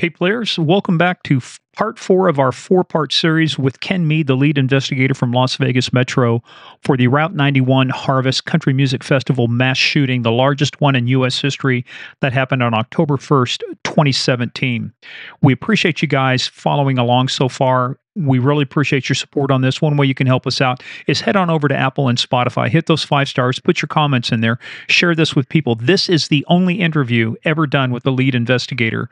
Hey, players, welcome back to part four of our four part series with Ken Mead, the lead investigator from Las Vegas Metro for the Route 91 Harvest Country Music Festival mass shooting, the largest one in U.S. history that happened on October 1st, 2017. We appreciate you guys following along so far. We really appreciate your support on this. One way you can help us out is head on over to Apple and Spotify, hit those five stars, put your comments in there, share this with people. This is the only interview ever done with the lead investigator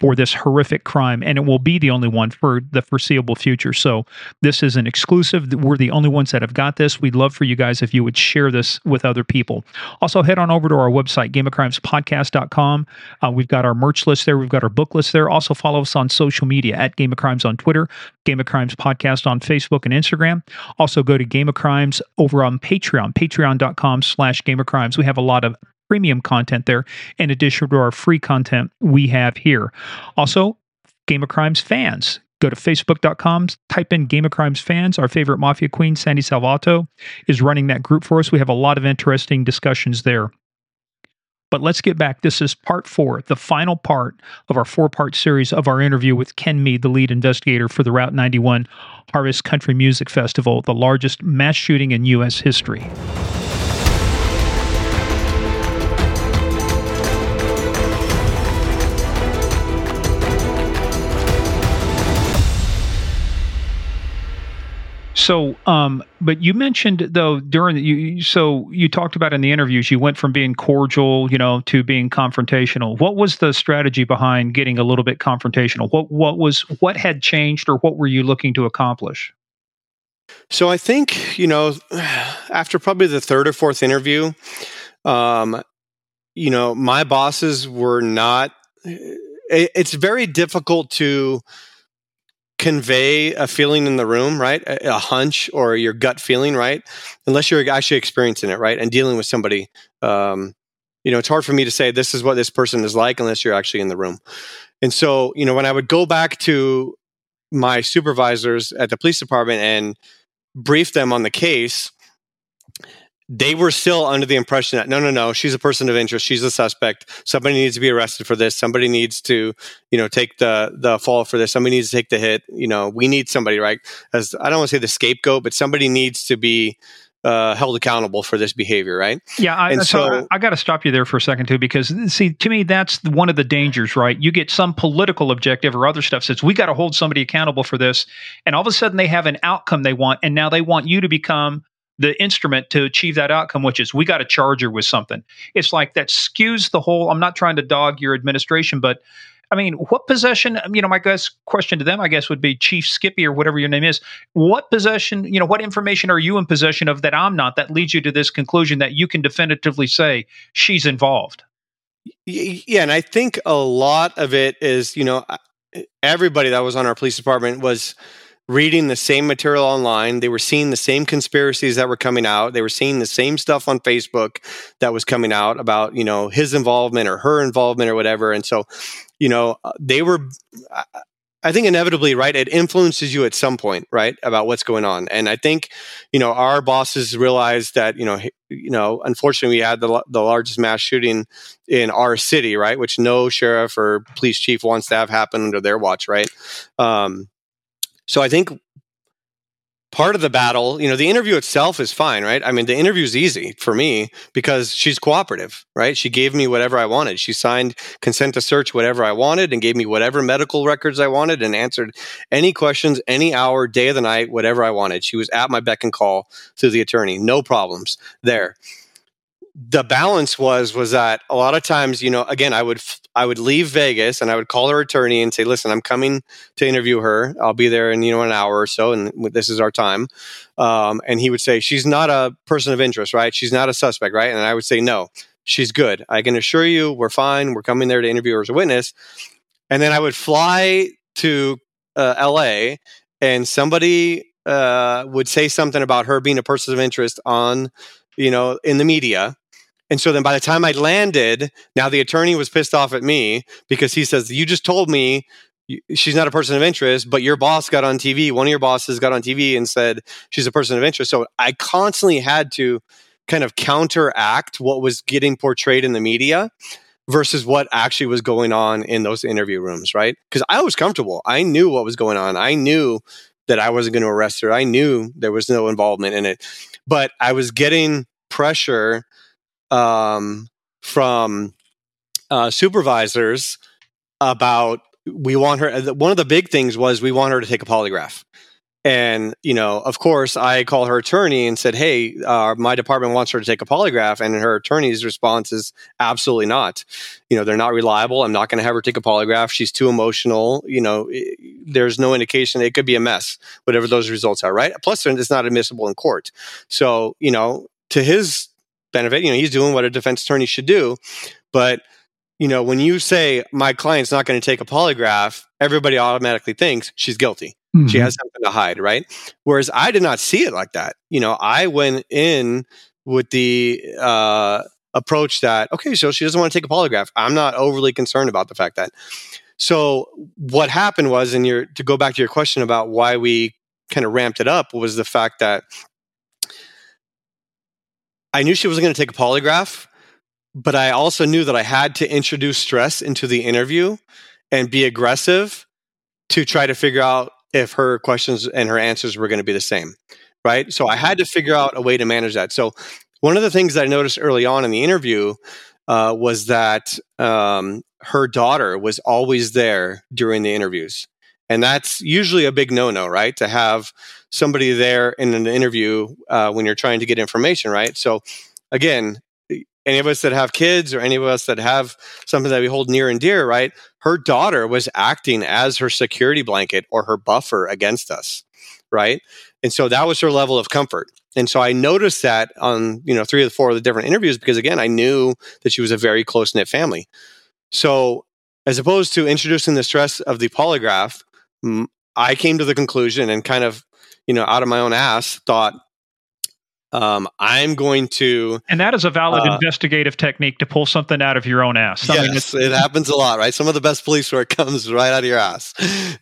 for this horrific crime, and it will be the only one for the foreseeable future. So, this is an exclusive. We're the only ones that have got this. We'd love for you guys if you would share this with other people. Also, head on over to our website, gameofcrimespodcast.com. Uh, we've got our merch list there, we've got our book list there. Also, follow us on social media at Game of Crimes on Twitter, Game of Crimes Podcast on Facebook and Instagram. Also, go to Game of Crimes over on Patreon, patreon.com slash Game of Crimes. We have a lot of premium content there in addition to our free content we have here. Also, Game of Crimes fans. Go to facebook.com, type in Game of Crimes fans. Our favorite Mafia Queen, Sandy Salvato, is running that group for us. We have a lot of interesting discussions there. But let's get back. This is part four, the final part of our four part series of our interview with Ken Mead, the lead investigator for the Route 91 Harvest Country Music Festival, the largest mass shooting in U.S. history. So, um, but you mentioned though during the, you, so you talked about in the interviews, you went from being cordial, you know, to being confrontational. What was the strategy behind getting a little bit confrontational? What what was what had changed, or what were you looking to accomplish? So I think you know, after probably the third or fourth interview, um, you know, my bosses were not. It, it's very difficult to convey a feeling in the room, right? A, a, hunch or your gut feeling, right? Unless you're actually experiencing it, right? And dealing with somebody. Um, you know, it's hard for me to say this is what this person is like unless you're actually in the room. And so, you know, when I would go back to my supervisors at the police department and brief them on the case, they were still under the impression that no no no she's a person of interest. She's a suspect. Somebody needs to be arrested for this. Somebody needs to you know take the the fall for this. Somebody needs to take the hit. You know we need somebody right? As i don't want to say the scapegoat but somebody needs to be uh, held accountable for this behavior, right? Yeah, I, and so, so I, I got to stop you there for a second too, because see, to me, that's one of the dangers, right? You get some political objective or other stuff says we got to hold somebody accountable for this, and all of a sudden they have an outcome they want, and now they want you to become the instrument to achieve that outcome, which is we got to charge her with something. It's like that skews the whole. I'm not trying to dog your administration, but I mean, what possession? Um, you know, my guess question to them, I guess, would be Chief Skippy or whatever your name is. What possession? You know, what information are you in possession of that I'm not? That leads you to this conclusion that you can definitively say she's involved. Yeah, and I think a lot of it is, you know, everybody that was on our police department was reading the same material online. They were seeing the same conspiracies that were coming out. They were seeing the same stuff on Facebook that was coming out about, you know, his involvement or her involvement or whatever. And so, you know, uh, they were, I think inevitably, right, it influences you at some point, right, about what's going on. And I think, you know, our bosses realized that, you know, you know, unfortunately, we had the, the largest mass shooting in our city, right, which no sheriff or police chief wants to have happen under their watch, right. Um, so I think part of the battle, you know, the interview itself is fine, right? I mean, the interview is easy for me because she's cooperative, right? She gave me whatever I wanted. She signed consent to search whatever I wanted and gave me whatever medical records I wanted and answered any questions, any hour, day of the night, whatever I wanted. She was at my beck and call through the attorney. No problems there the balance was was that a lot of times you know again i would i would leave vegas and i would call her attorney and say listen i'm coming to interview her. I'll be there in you know an hour or so and this is our time. Um, and he would say she's not a person of interest right? She's not a suspect right? And i would say no she's good. I can assure you we're fine. We're coming there to interview her as a witness. And then i would fly to uh, la and somebody uh, would say something about her being a person of interest on you know in the media and so then by the time I landed, now the attorney was pissed off at me because he says, You just told me she's not a person of interest, but your boss got on TV. One of your bosses got on TV and said she's a person of interest. So I constantly had to kind of counteract what was getting portrayed in the media versus what actually was going on in those interview rooms, right? Because I was comfortable. I knew what was going on. I knew that I wasn't going to arrest her. I knew there was no involvement in it, but I was getting pressure um, from uh, supervisors about we want her. One of the big things was we want her to take a polygraph. And, you know, of course, I call her attorney and said, Hey, uh, my department wants her to take a polygraph. And her attorney's response is absolutely not. You know, they're not reliable. I'm not going to have her take a polygraph. She's too emotional. You know, there's no indication. It could be a mess, whatever those results are, right? Plus, it's not admissible in court. So, you know, to his benefit, you know, he's doing what a defense attorney should do. But, you know, when you say my client's not going to take a polygraph, everybody automatically thinks she's guilty Mm-hmm. She has something to hide, right? Whereas I did not see it like that. You know, I went in with the uh, approach that, okay, so she doesn't want to take a polygraph. I'm not overly concerned about the fact that. So what happened was, and you're to go back to your question about why we kind of ramped it up was the fact that I knew she wasn't going to take a polygraph, but I also knew that I had to introduce stress into the interview and be aggressive to try to figure out if her questions and her answers were going to be the same, right? So I had to figure out a way to manage that. So one of the things that I noticed early on in the interview uh, was that um, her daughter was always there during the interviews. And that's usually a big no no, right? To have somebody there in an interview uh, when you're trying to get information, right? So, again, any of us that have kids or any of us that have something that we hold near and dear, right? Her daughter was acting as her security blanket or her buffer against us, right? And so that was her level of comfort. And so I noticed that on, you know, three or four of the different interviews because again, I knew that she was a very close knit family. So as opposed to introducing the stress of the polygraph, I came to the conclusion and kind of, you know, out of my own ass thought, um, I'm going to. And that is a valid uh, investigative technique to pull something out of your own ass. I yes, mean, it happens a lot, right? Some of the best police work comes right out of your ass.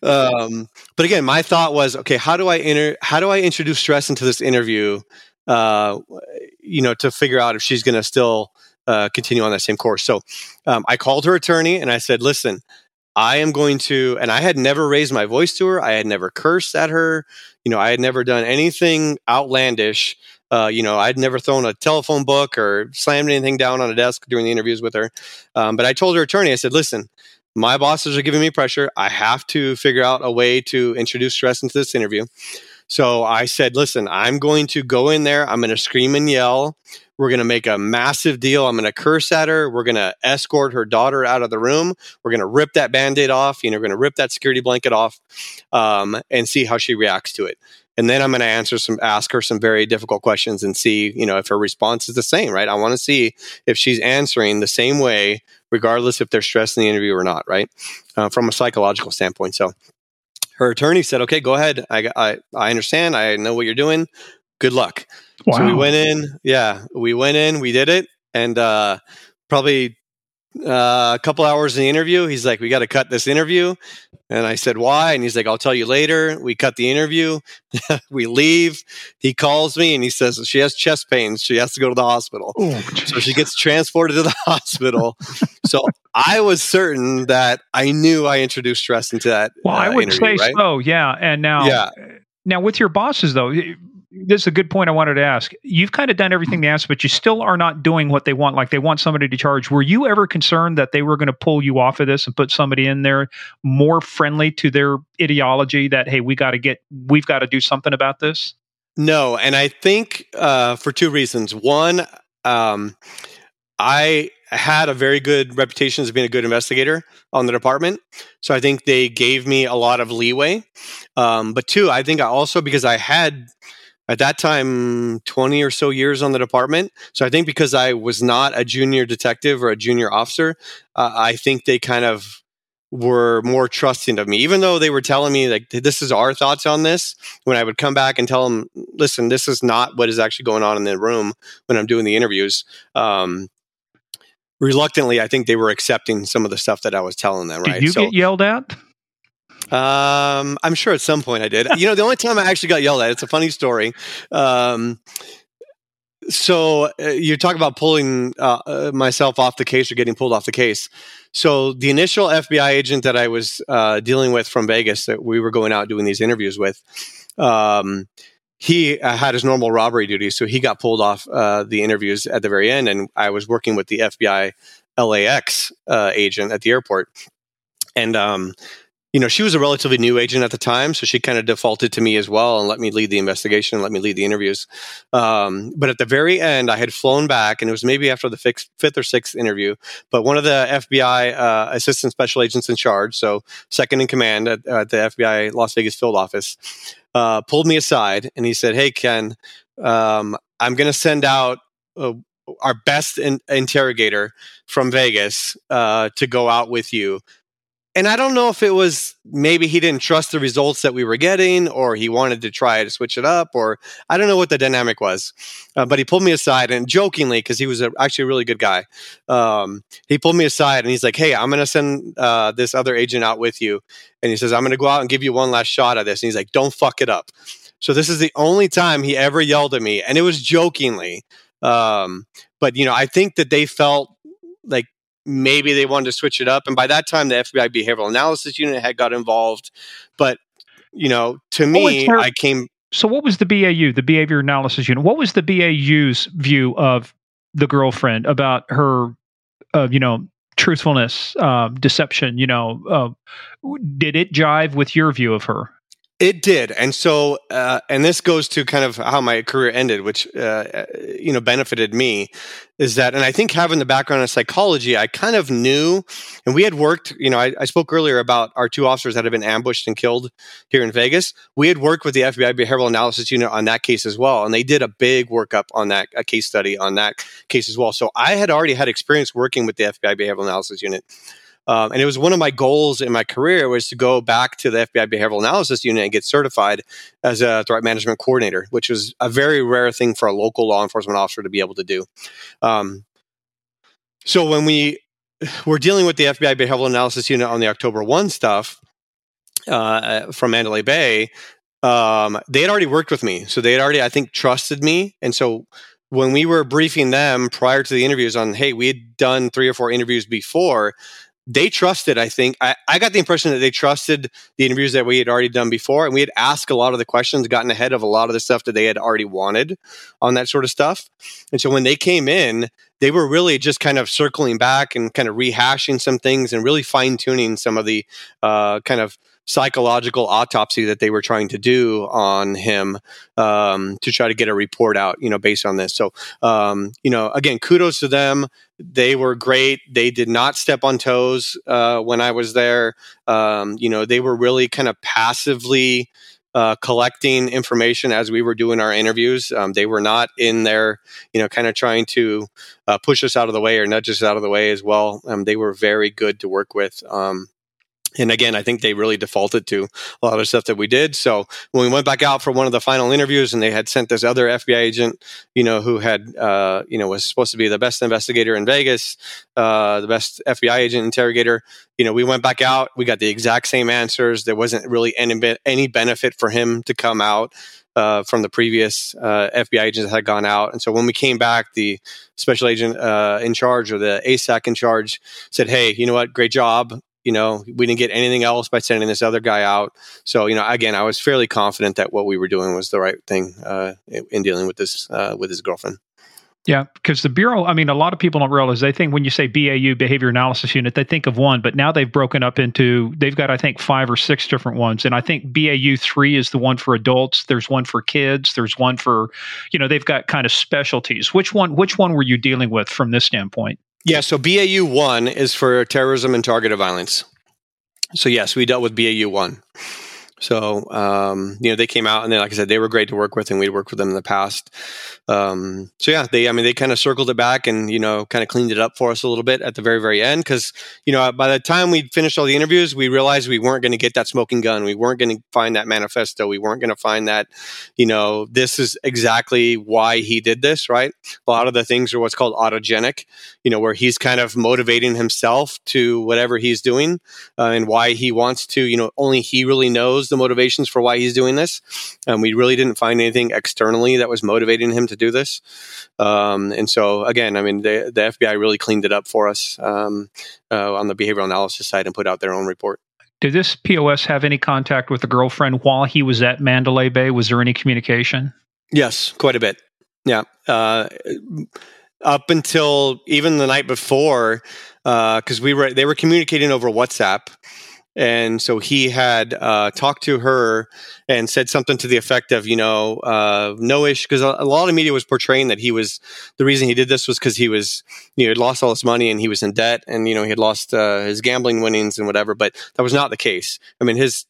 Um, but again, my thought was, okay, how do I enter? How do I introduce stress into this interview? Uh, you know, to figure out if she's going to still uh, continue on that same course. So, um, I called her attorney and I said, "Listen, I am going to," and I had never raised my voice to her. I had never cursed at her. You know, I had never done anything outlandish uh, you know, I'd never thrown a telephone book or slammed anything down on a desk during the interviews with her. Um, but I told her attorney, I said, listen, my bosses are giving me pressure. I have to figure out a way to introduce stress into this interview. So I said, listen, I'm going to go in there. I'm going to scream and yell. We're going to make a massive deal. I'm going to curse at her. We're going to escort her daughter out of the room. We're going to rip that band aid off. You know, we're going to rip that security blanket off um, and see how she reacts to it and then I'm going to answer some, ask her some very difficult questions and see, you know, if her response is the same, right? I want to see if she's answering the same way, regardless if they're stressed in the interview or not, right? Uh, from a psychological standpoint. So her attorney said, okay, go ahead. I, I, I understand. I know what you're doing. Good luck. Wow. So we went in. Yeah, we went in, we did it. And uh, probably uh, a couple hours in the interview, he's like, "We got to cut this interview," and I said, "Why?" And he's like, "I'll tell you later." We cut the interview. we leave. He calls me and he says she has chest pains. She has to go to the hospital. Oh, so she gets transported to the hospital. so I was certain that I knew I introduced stress into that. Well, uh, I would say right? so. Yeah, and now, yeah. Now with your bosses though, this is a good point I wanted to ask. You've kind of done everything they asked, but you still are not doing what they want. Like they want somebody to charge. Were you ever concerned that they were going to pull you off of this and put somebody in there more friendly to their ideology that, hey, we got to get, we've got to do something about this? No. And I think uh, for two reasons. One, um, I had a very good reputation as being a good investigator on the department. So I think they gave me a lot of leeway. Um, but two, I think I also, because I had, at that time 20 or so years on the department. So i think because i was not a junior detective or a junior officer uh, i think they kind of were more trusting of me. Even though they were telling me like this is our thoughts on this when i would come back and tell them listen this is not what is actually going on in the room when i'm doing the interviews um, reluctantly i think they were accepting some of the stuff that i was telling them right? did you so, get yelled at um, I'm sure at some point I did. You know, the only time I actually got yelled at, it's a funny story. Um, so uh, you talk about pulling uh, uh, myself off the case or getting pulled off the case. So the initial FBI agent that I was uh, dealing with from Vegas that we were going out doing these interviews with, um, he uh, had his normal robbery duties, so he got pulled off the interviews at the very end, and I was working with the FBI LAX agent at the airport, and um, you know, she was a relatively new agent at the time, so she kind of defaulted to me as well and let me lead the investigation and let me lead the interviews. Um, but at the very end, I had flown back, and it was maybe after the fifth, fifth or sixth interview. But one of the FBI uh, assistant special agents in charge, so second in command at, at the FBI Las Vegas field office, uh, pulled me aside and he said, "Hey, Ken, um, I'm going to send out." Uh, our best in- interrogator from Vegas uh, to go out with you and I don't know if it was maybe he didn't trust the results that we were getting, or he wanted to try to switch it up, or I don't know what the dynamic was. Uh, but he pulled me aside and jokingly, because he was a, actually a really good guy, um, he pulled me aside and he's like, "Hey, I'm going to send uh, this other agent out with you," and he says, "I'm going to go out and give you one last shot at this." And he's like, "Don't fuck it up." So this is the only time he ever yelled at me, and it was jokingly. Um, but you know, I think that they felt like maybe they wanted to switch it up. And by that time, the FBI Behavioral Analysis Unit had got involved. But you know, to me, there, I came. So, what was the BAU, the Behavior Analysis Unit? What was the BAU's view of the girlfriend about her, uh, you know, truthfulness, uh, deception? You know, uh, did it jive with your view of her? It did, and so, uh, and this goes to kind of how my career ended, which uh, uh, you know benefited me, is that, and I think having the background in psychology, I kind of knew, and we had worked. You know, I, I, spoke earlier about our two officers that had been ambushed and killed here in Vegas. We had worked with the FBI Behavioral Analysis Unit on that case as well, and they did a big workup on that, a case study on that case as well. So I had already had experience working with the FBI Behavioral Analysis Unit. Um, and it was one of my goals in my career was to go back to the FBI Behavioral Analysis Unit and get certified as a threat management coordinator, which was a very rare thing for a local law enforcement officer to be able to do. Um, so when we were dealing with the FBI Behavioral Analysis Unit on the October 1 stuff uh, from Mandalay Bay, um, they had already worked with me. So they had already, I think, trusted me. And so when we were briefing them prior to the interviews on, hey, we had done three or four interviews before, they trusted, I think. I, I, got the impression that they trusted the interviews that we had already done before. And we had asked a lot of the questions, gotten ahead of a lot of the stuff that they had already wanted on that sort of stuff. And so when they came in, they were really just kind of circling back and kind of rehashing some things and really fine tuning some of the uh, kind of psychological autopsy that they were trying to do on him um, to try to get a report out, you know, based on this. So, um, you know, again, kudos to them. They were great. They did not step on toes uh, when I was there. Um, you know, they were really kind of passively. Uh, collecting information as we were doing our interviews. Um, they were not in there, you know, kind of trying to uh, push us out of the way or nudge us out of the way as well. Um, they were very good to work with. Um, and again, I think they really defaulted to a lot of stuff that we did. So when we went back out for one of the final interviews, and they had sent this other FBI agent, you know, who had, uh, you know, was supposed to be the best investigator in Vegas, uh, the best FBI agent interrogator. You know, we went back out. We got the exact same answers. There wasn't really any any benefit for him to come out. Uh, from the previous uh, FBI agents that had gone out. And so when we came back, the special agent uh, in charge or the ASAC in charge said, Hey, you know what? Great job you know, we didn't get anything else by sending this other guy out. So, you know, again, I was fairly confident that what we were doing was the right thing uh, in dealing with this uh, with his girlfriend. Yeah, because the Bureau, I mean, a lot of people don't realize they think when you say BAU, Behavior Analysis Unit, they think of one, but now they've broken up into, they've got, I think, five or six different ones. And I think BAU 3 is the one for adults. There's one for kids. There's one for, you know, they've got kind of specialties. Which one, which one were you dealing with from this standpoint? Yeah, so BAU 1 is for terrorism and targeted violence. So, yes, we dealt with BAU 1. So, um, you know, they came out and then, like I said, they were great to work with and we'd worked with them in the past. Um, so yeah, they, I mean, they kind of circled it back and, you know, kind of cleaned it up for us a little bit at the very, very end. Cause, you know, by the time we finished all the interviews, we realized we weren't going to get that smoking gun. We weren't going to find that manifesto. We weren't going to find that, you know, this is exactly why he did this, right? A lot of the things are what's called autogenic, you know, where he's kind of motivating himself to whatever he's doing uh, and why he wants to, you know, only he really knows the motivations for why he's doing this. And we really didn't find anything externally that was motivating him to do this. Um, and so, again, I mean, the, the FBI really cleaned it up for us um, uh, on the behavioral analysis side and put out their own report. Did this POS have any contact with the girlfriend while he was at Mandalay Bay? Was there any communication? Yes, quite a bit. Yeah. Uh, up until even the night before, because uh, we were they were communicating over WhatsApp, and so he had uh, talked to her and said something to the effect of, you know, uh, no issue, because a, a, lot of media was portraying that he was the reason he did this was because he was, you know, had lost all his money and he was in debt, and you know, he had lost uh, his gambling winnings and whatever. But that was not the case. I mean, his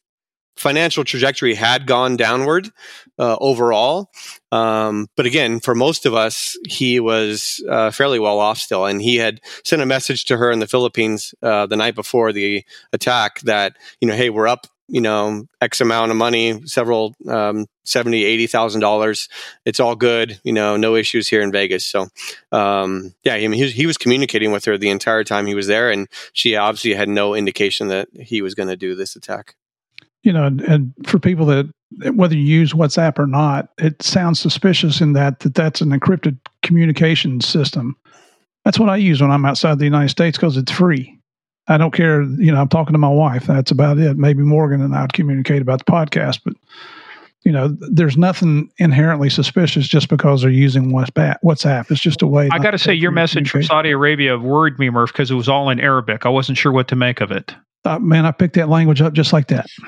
financial trajectory had gone downward uh, overall. Um, but again, for most of us, he was uh, fairly well off still. And he had sent a message to her in the Philippines uh, the night before the attack that, you know, hey, we're up. You know, X amount of money, several um, seventy, eighty thousand dollars. It's all good. You know, no issues here in Vegas. So, um, yeah, I mean, he, he was communicating with her the entire time he was there, and she obviously had no indication that he was going to do this attack you know, and for people that whether you use WhatsApp or not, it sounds suspicious in that that that's an encrypted communication system. That's what I use when I'm outside the United States because it's free. I don't care, you know, I'm talking to my wife. That's about it. Maybe Morgan and I would communicate about the podcast, but you know, there's nothing inherently suspicious just because they're using WhatsApp. It's just a way. I got to say, your message from Saudi Arabia worried me, Murph, because it was all in Arabic. I wasn't sure what to make of it uh, man, I picked that language up just like that.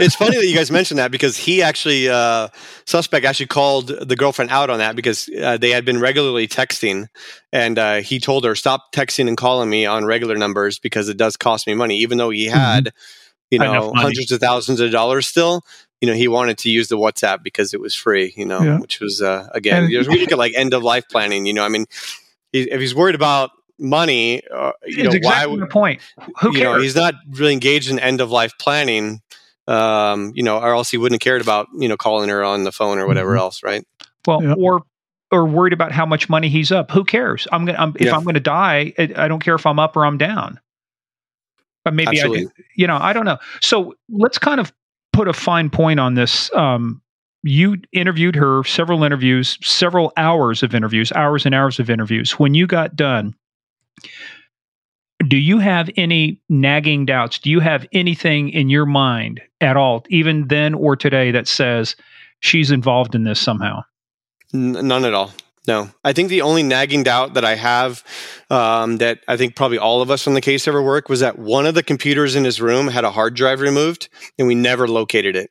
it's funny that you guys mentioned that because he actually, uh, suspect actually called the girlfriend out on that because uh, they had been regularly texting, and uh, he told her stop texting and calling me on regular numbers because it does cost me money, even though he mm-hmm. had, mm-hmm. you know, hundreds of thousands of dollars still. You know, he wanted to use the WhatsApp because it was free. You know, yeah. which was uh, again, and, we look at like end of life planning. You know, I mean, if he's worried about money, uh, you know, exactly why? The point. Who cares? Know, he's not really engaged in end of life planning. Um, you know, or else he wouldn't have cared about you know calling her on the phone or whatever mm-hmm. else, right? Well, yeah. or or worried about how much money he's up. Who cares? I'm gonna I'm, if yeah. I'm going to die, I don't care if I'm up or I'm down. But maybe Absolutely. I, do, you know, I don't know. So let's kind of put a fine point on this. Um, you interviewed her several interviews, several hours of interviews, hours and hours of interviews. When you got done, do you have any nagging doubts? Do you have anything in your mind at all, even then or today, that says she's involved in this somehow? None at all. No, I think the only nagging doubt that I have, um, that I think probably all of us on the case ever work, was that one of the computers in his room had a hard drive removed, and we never located it.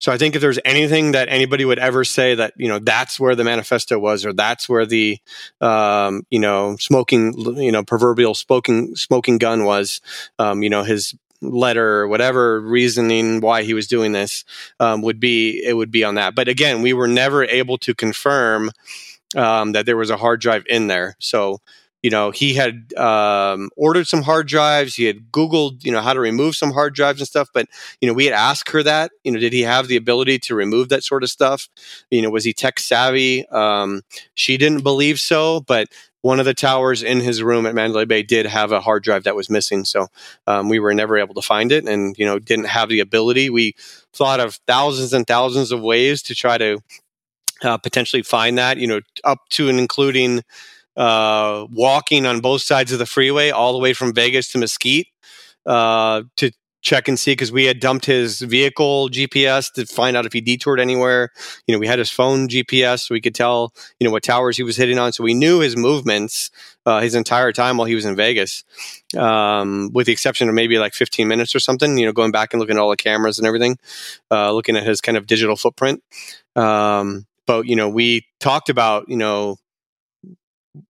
So I think if there's anything that anybody would ever say that you know that's where the manifesto was, or that's where the um, you know smoking you know proverbial smoking smoking gun was, um, you know his letter or whatever reasoning why he was doing this um, would be it would be on that. But again, we were never able to confirm um, that there was a hard drive in there. So you know he had um, ordered some hard drives. He had googled you know how to remove some hard drives and stuff but you know we had asked her that you know did he have the ability to remove that sort of stuff? You know was he tech savvy? Um, she didn't believe so but one of the towers in his room at Mandalay Bay did have a hard drive that was missing, so um, we were never able to find it, and you know didn't have the ability. We thought of thousands and thousands of ways to try to uh, potentially find that, you know, up to and including uh, walking on both sides of the freeway all the way from Vegas to Mesquite uh, to check and see because we had dumped his vehicle GPS to find out if he detoured anywhere. You know, we had his phone GPS so we could tell, you know, what towers he was hitting on. So we knew his movements uh, his entire time while he was in Vegas, um, with the exception of maybe like 15 minutes or something, you know, going back and looking at all the cameras and everything, uh, looking at his kind of digital footprint. Um, but, you know, we talked about, you know,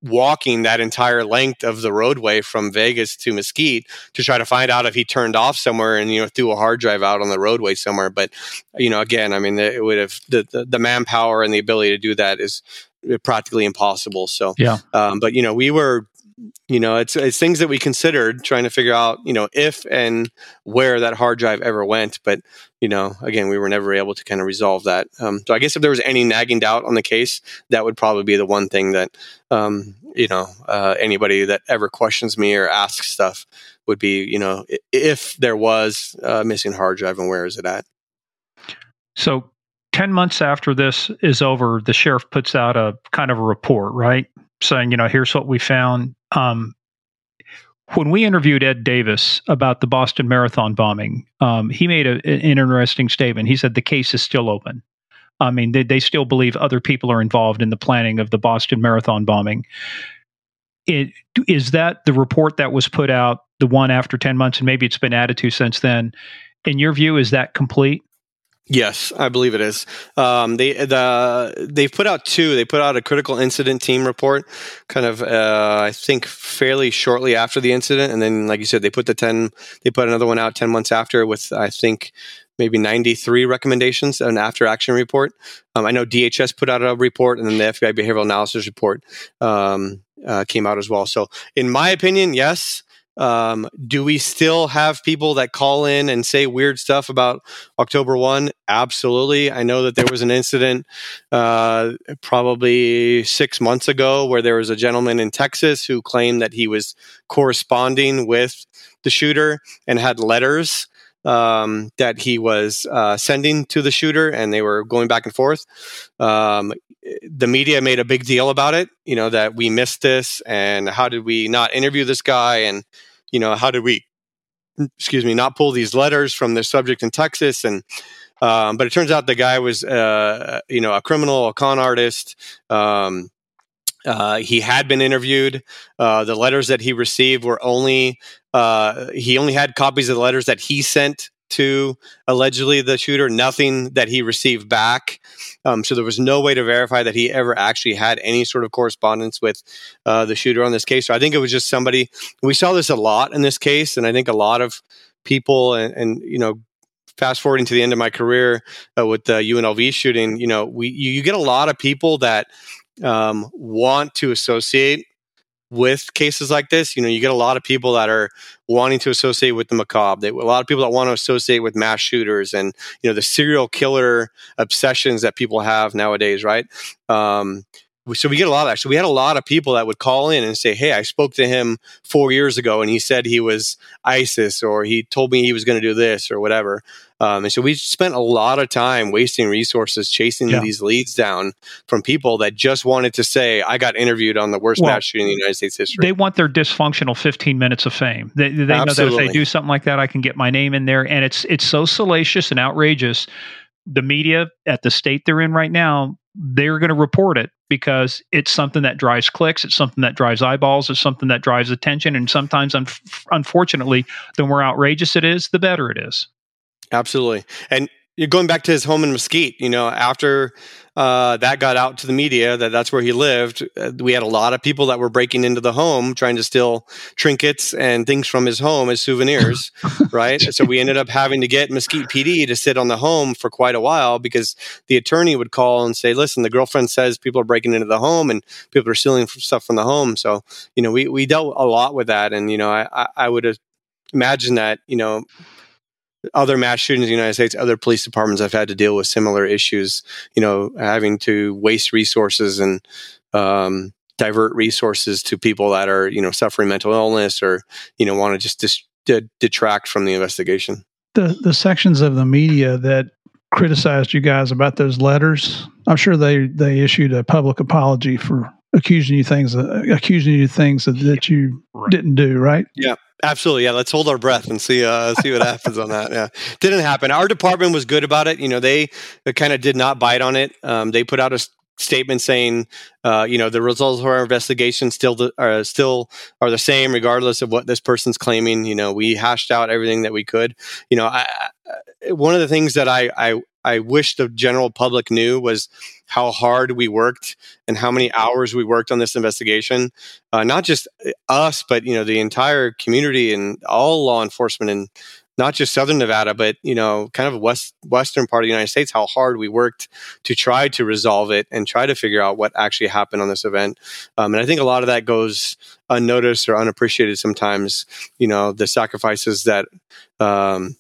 walking that entire length of the roadway from Vegas to Mesquite to try to find out if he turned off somewhere and you know threw a hard drive out on the roadway somewhere. But you know, again, I mean, it would have the the, the manpower and the ability to do that is practically impossible. So yeah, um, but you know, we were you know, it's it's things that we considered trying to figure out, you know, if and where that hard drive ever went. But you know, again, we were never able to kind of resolve that. Um, so I guess if there was any nagging doubt on the case, that would probably be the one thing that um, you know uh, anybody that ever questions me or asks stuff would be, you know, if there was a missing hard drive and where is it at. So 10 months after this is over, the sheriff puts out a kind of a report, right? Saying, you know, here's what we found. Um, when we interviewed Ed Davis about the Boston Marathon bombing, um, he made a, an interesting statement. He said the case is still open. I mean, they, they still believe other people are involved in the planning of the Boston Marathon bombing. It, is that the report that was put out, the one after 10 months, and maybe it's been added to since then? In your view, is that complete? Yes, I believe it is. Um, they the they've put out two. They put out a critical incident team report, kind of uh, I think fairly shortly after the incident, and then like you said, they put the ten. They put another one out ten months after with I think maybe 93 recommendations, an after action report. Um, I know DHS put out a report, and then the FBI behavioral analysis report um, uh, came out as well. So, in my opinion, yes, um, do we still have people that call in and say weird stuff about October 1? Absolutely. I know that there was an incident uh, probably six months ago where there was a gentleman in Texas who claimed that he was corresponding with the shooter and had letters um, that he was uh, sending to the shooter, and they were going back and forth. Um, the media made a big deal about it, you know, that we missed this, and how did we not interview this guy, and you know, how did we, excuse me, not pull these letters from the subject in Texas, and um, but it turns out the guy was, uh, you know, a criminal, a con artist. Um, uh, he had been interviewed. Uh, the letters that he received were only uh, he only had copies of the letters that he sent to allegedly the shooter, nothing that he received back. Um, so there was no way to verify that he ever actually had any sort of correspondence with uh, the shooter on this case. So I think it was just somebody. We saw this a lot in this case, and I think a lot of people and, and you know fast forwarding to the end of my career uh, with the UNLV shooting, you know, we you, you, get a lot of people that um, want to associate with cases like this. You know, you get a lot of people that are wanting to associate with the macabre. They, a lot of people that want to associate with mass shooters and you know the serial killer obsessions that people have nowadays, right? Um, so we get a lot of that. So we had a lot of people that would call in and say, "Hey, I spoke to him four years ago, and he said he was ISIS, or he told me he was going to do this, or whatever." Um, and so we spent a lot of time wasting resources chasing yeah. these leads down from people that just wanted to say, "I got interviewed on the worst well, mass shooting in the United States history." They want their dysfunctional 15 minutes of fame. They, they know that if they do something like that, I can get my name in there, and it's it's so salacious and outrageous the media at the state they're in right now they're going to report it because it's something that drives clicks, it's something that drives eyeballs, it's something that drives attention, and sometimes, un- unfortunately, the more outrageous it is, the better it is. Absolutely, and you're going back to his home in Mesquite. You know, after uh, that got out to the media that that's where he lived. Uh, we had a lot of people that were breaking into the home trying to steal trinkets and things from his home as souvenirs, right? So we ended up having to get Mesquite PD to sit on the home for quite a while because the attorney would call and say, "Listen, the girlfriend says people are breaking into the home and people are stealing stuff from the home." So you know, we we dealt a lot with that, and you know, I I would imagine that you know other mass shootings in the United States, other police departments have had to deal with similar issues, you know, having to waste resources and um, divert resources to people that are, you know, suffering mental illness or, you know, want to just dis- detract from the investigation. The, the sections of the media that criticized you guys about those letters, I'm sure they, they issued a public apology for accusing you things, uh, accusing you things that, that you right. didn't do, right? Yeah. Absolutely, yeah. Let's hold our breath and see uh, see what happens on that. Yeah, didn't happen. Our department was good about it. You know, they, kind of did not bite on it. Um, they put out a statement saying, uh, you know, the results of our investigation still are still are the same, regardless of what this person's claiming. You know, we hashed out everything that we could. You know, I, one of the things that I, I I wish the general public knew was how hard we worked and how many hours we worked on this investigation. Uh, not just us, but you know the entire community and all law enforcement and not just Southern Nevada, but you know, kind of west western part of the United States, how hard we worked to try to resolve it and try to figure out what actually happened on this event. Um, and I think a lot of that goes unnoticed or unappreciated sometimes. You know, the sacrifices that um,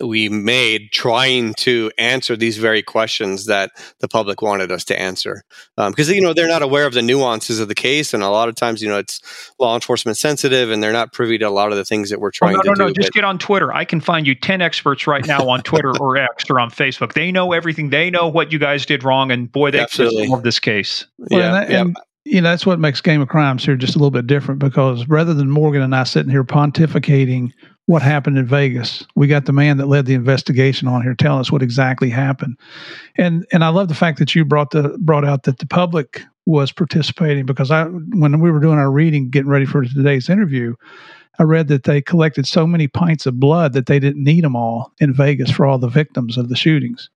we made trying to answer these very questions that the public wanted us to answer. Because um, you know they're not aware of the nuances of the case and a lot of times you know it's law enforcement sensitive and they're not privy to a lot of the things that we're trying oh, no, to no, do no, just get on twitter. I can find you 10 experts right now on twitter or x or on facebook. They know everything. They know what you guys did wrong and boy they absolutely. love this case. Well, yeah, and, and, you know that's what makes game of crimes here just a little bit different because rather than morgan and i sitting here pontificating what happened in Vegas. We got the man that led the investigation on here telling us what exactly happened. And and I love the fact that you brought the brought out that the public was participating because I when we were doing our reading getting ready for today's interview, I read that they collected so many pints of blood that they didn't need them all in Vegas for all the victims of the shootings.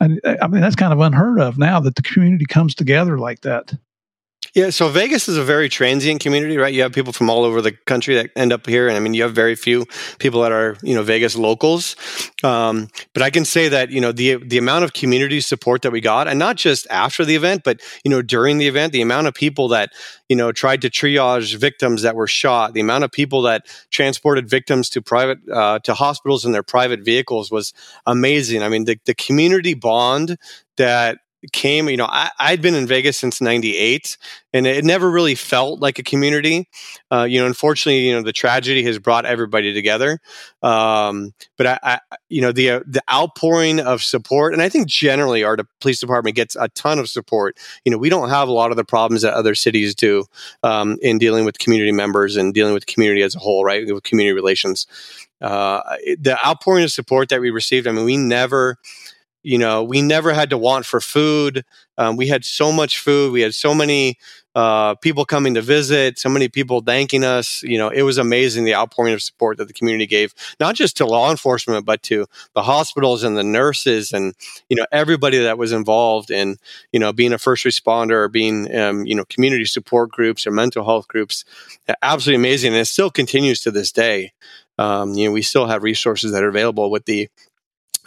And I mean that's kind of unheard of now that the community comes together like that. Yeah, so Vegas is a very transient community, right? You have people from all over the country that end up here, and I mean, you have very few people that are, you know, Vegas locals. Um, but I can say that you know the the amount of community support that we got, and not just after the event, but you know during the event, the amount of people that you know tried to triage victims that were shot, the amount of people that transported victims to private uh, to hospitals in their private vehicles was amazing. I mean, the the community bond that came, you know, I, I'd been in Vegas since 98 and it never really felt like a community. Uh, you know, unfortunately, you know, the tragedy has brought everybody together. Um, but I, I, you know, the, uh, the outpouring of support, and I think generally our police department gets a ton of support. You know, we don't have a lot of the problems that other cities do um, in dealing with community members and dealing with community as a whole, right? With community relations. Uh, the outpouring of support that we received, I mean, we never, you know we never had to want for food. Um, we had so much food. We had so many uh, people coming to visit so many people thanking us. You know it was amazing the outpouring of support that the community gave not just to law enforcement but to the hospitals and the nurses and you know everybody that was involved in you know being a first responder or being um, you know community support groups or mental health groups. Absolutely amazing and it still continues to this day. Um, you know we still have resources that are available with the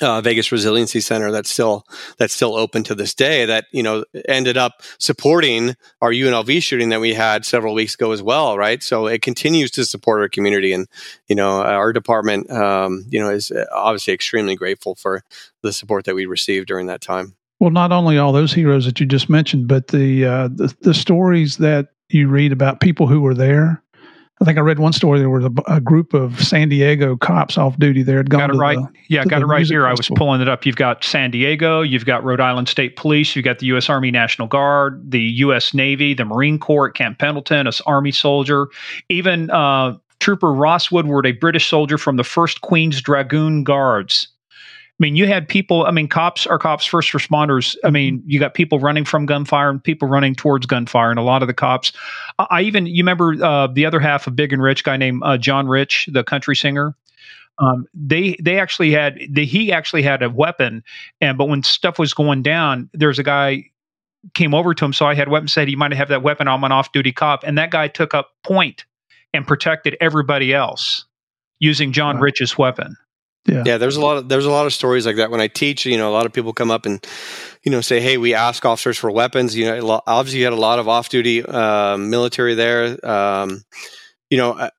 uh, Vegas Resiliency Center that's still that's still open to this day. That you know ended up supporting our UNLV shooting that we had several weeks ago as well, right? So it continues to support our community, and you know our department, um, you know, is obviously extremely grateful for the support that we received during that time. Well, not only all those heroes that you just mentioned, but the uh, the, the stories that you read about people who were there I think I read one story. There was a, a, group of San Diego cops off duty there. Had gone got it right. The, yeah, got it right here. Festival. I was pulling it up. You've got San Diego. You've got Rhode Island State Police. You've got the U.S. Army National Guard, the U.S. Navy, the Marine Corps at Camp Pendleton, an Army soldier, even uh, Trooper Ross Woodward, a British soldier from the First Queen's Dragoon Guards mean, you had people, I mean, cops are cops, first responders. I mean, mm-hmm. you got people running from gunfire and people running towards gunfire. And a lot of the cops, I even, you remember uh, the other half of Big and Rich, guy named uh, John Rich, the country singer? Um, they they actually had the, he actually had a weapon and but when stuff was going down there's a guy came over to him so i had a weapon said he might have that weapon i'm an off-duty cop and that guy took up point and protected everybody else using john wow. rich's weapon yeah. yeah, there's a lot of there's a lot of stories like that. When I teach, you know, a lot of people come up and you know say, "Hey, we ask officers for weapons." You know, obviously you had a lot of off-duty uh, military there. Um, you know,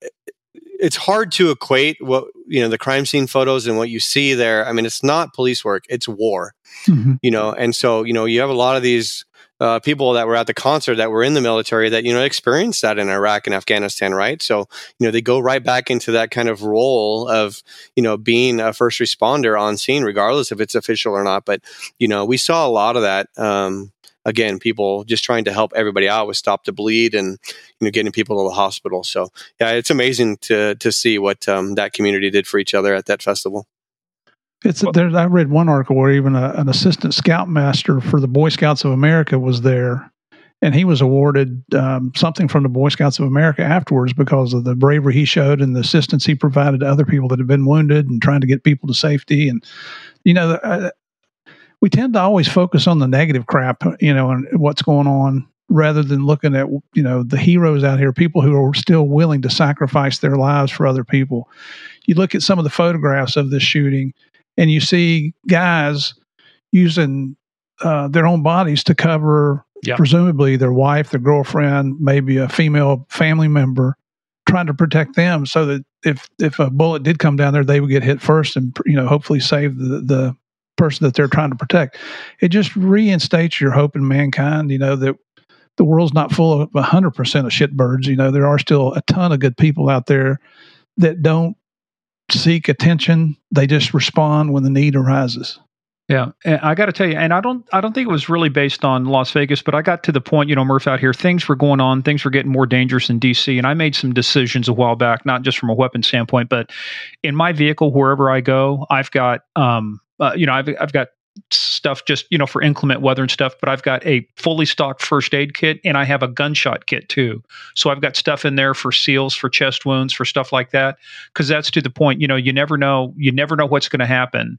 it's hard to equate what you know the crime scene photos and what you see there. I mean, it's not police work; it's war. Mm-hmm. You know, and so you know you have a lot of these uh, people that were at the concert that were in the military that you know experienced that in Iraq and Afghanistan, right? So you know they go right back into that kind of role of you know being a first responder on scene, regardless if it's official or not. But you know we saw a lot of that. Um, again, people just trying to help everybody out with stop the bleed and you know getting people to the hospital. So yeah, it's amazing to to see what um, that community did for each other at that festival. It's there. I read one article where even a, an assistant scoutmaster for the Boy Scouts of America was there, and he was awarded um, something from the Boy Scouts of America afterwards because of the bravery he showed and the assistance he provided to other people that had been wounded and trying to get people to safety. And you know, uh, we tend to always focus on the negative crap, you know, and what's going on rather than looking at you know the heroes out here people who are still willing to sacrifice their lives for other people you look at some of the photographs of this shooting, and you see guys using uh, their own bodies to cover Yep. presumably their wife, their girlfriend, maybe a female family member, trying to protect them so that if if a bullet did come down there, they would get hit first and you know hopefully save the the person that they're trying to protect. It just reinstates your hope in mankind. You know that the world's not full of hundred percent of shitbirds. You know there are still a ton of good people out there that don't seek attention. They just respond when the need arises. Yeah, and I got to tell you, and I don't, I don't think it was really based on Las Vegas, but I got to the point, you know, Murph out here, things were going on, things were getting more dangerous in DC, and I made some decisions a while back, not just from a weapon standpoint, but in my vehicle, wherever I go, I've got, um, uh, you know, I've, I've got stuff just you know for inclement weather and stuff but i've got a fully stocked first aid kit and i have a gunshot kit too so i've got stuff in there for seals for chest wounds for stuff like that because that's to the point you know you never know you never know what's going to happen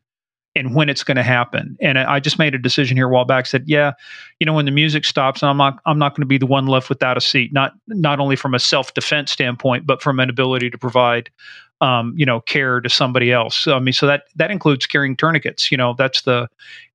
and when it's going to happen. And I just made a decision here a while back. Said, yeah, you know, when the music stops, I'm not I'm not going to be the one left without a seat. Not not only from a self defense standpoint, but from an ability to provide, um, you know, care to somebody else. I mean, so that that includes carrying tourniquets. You know, that's the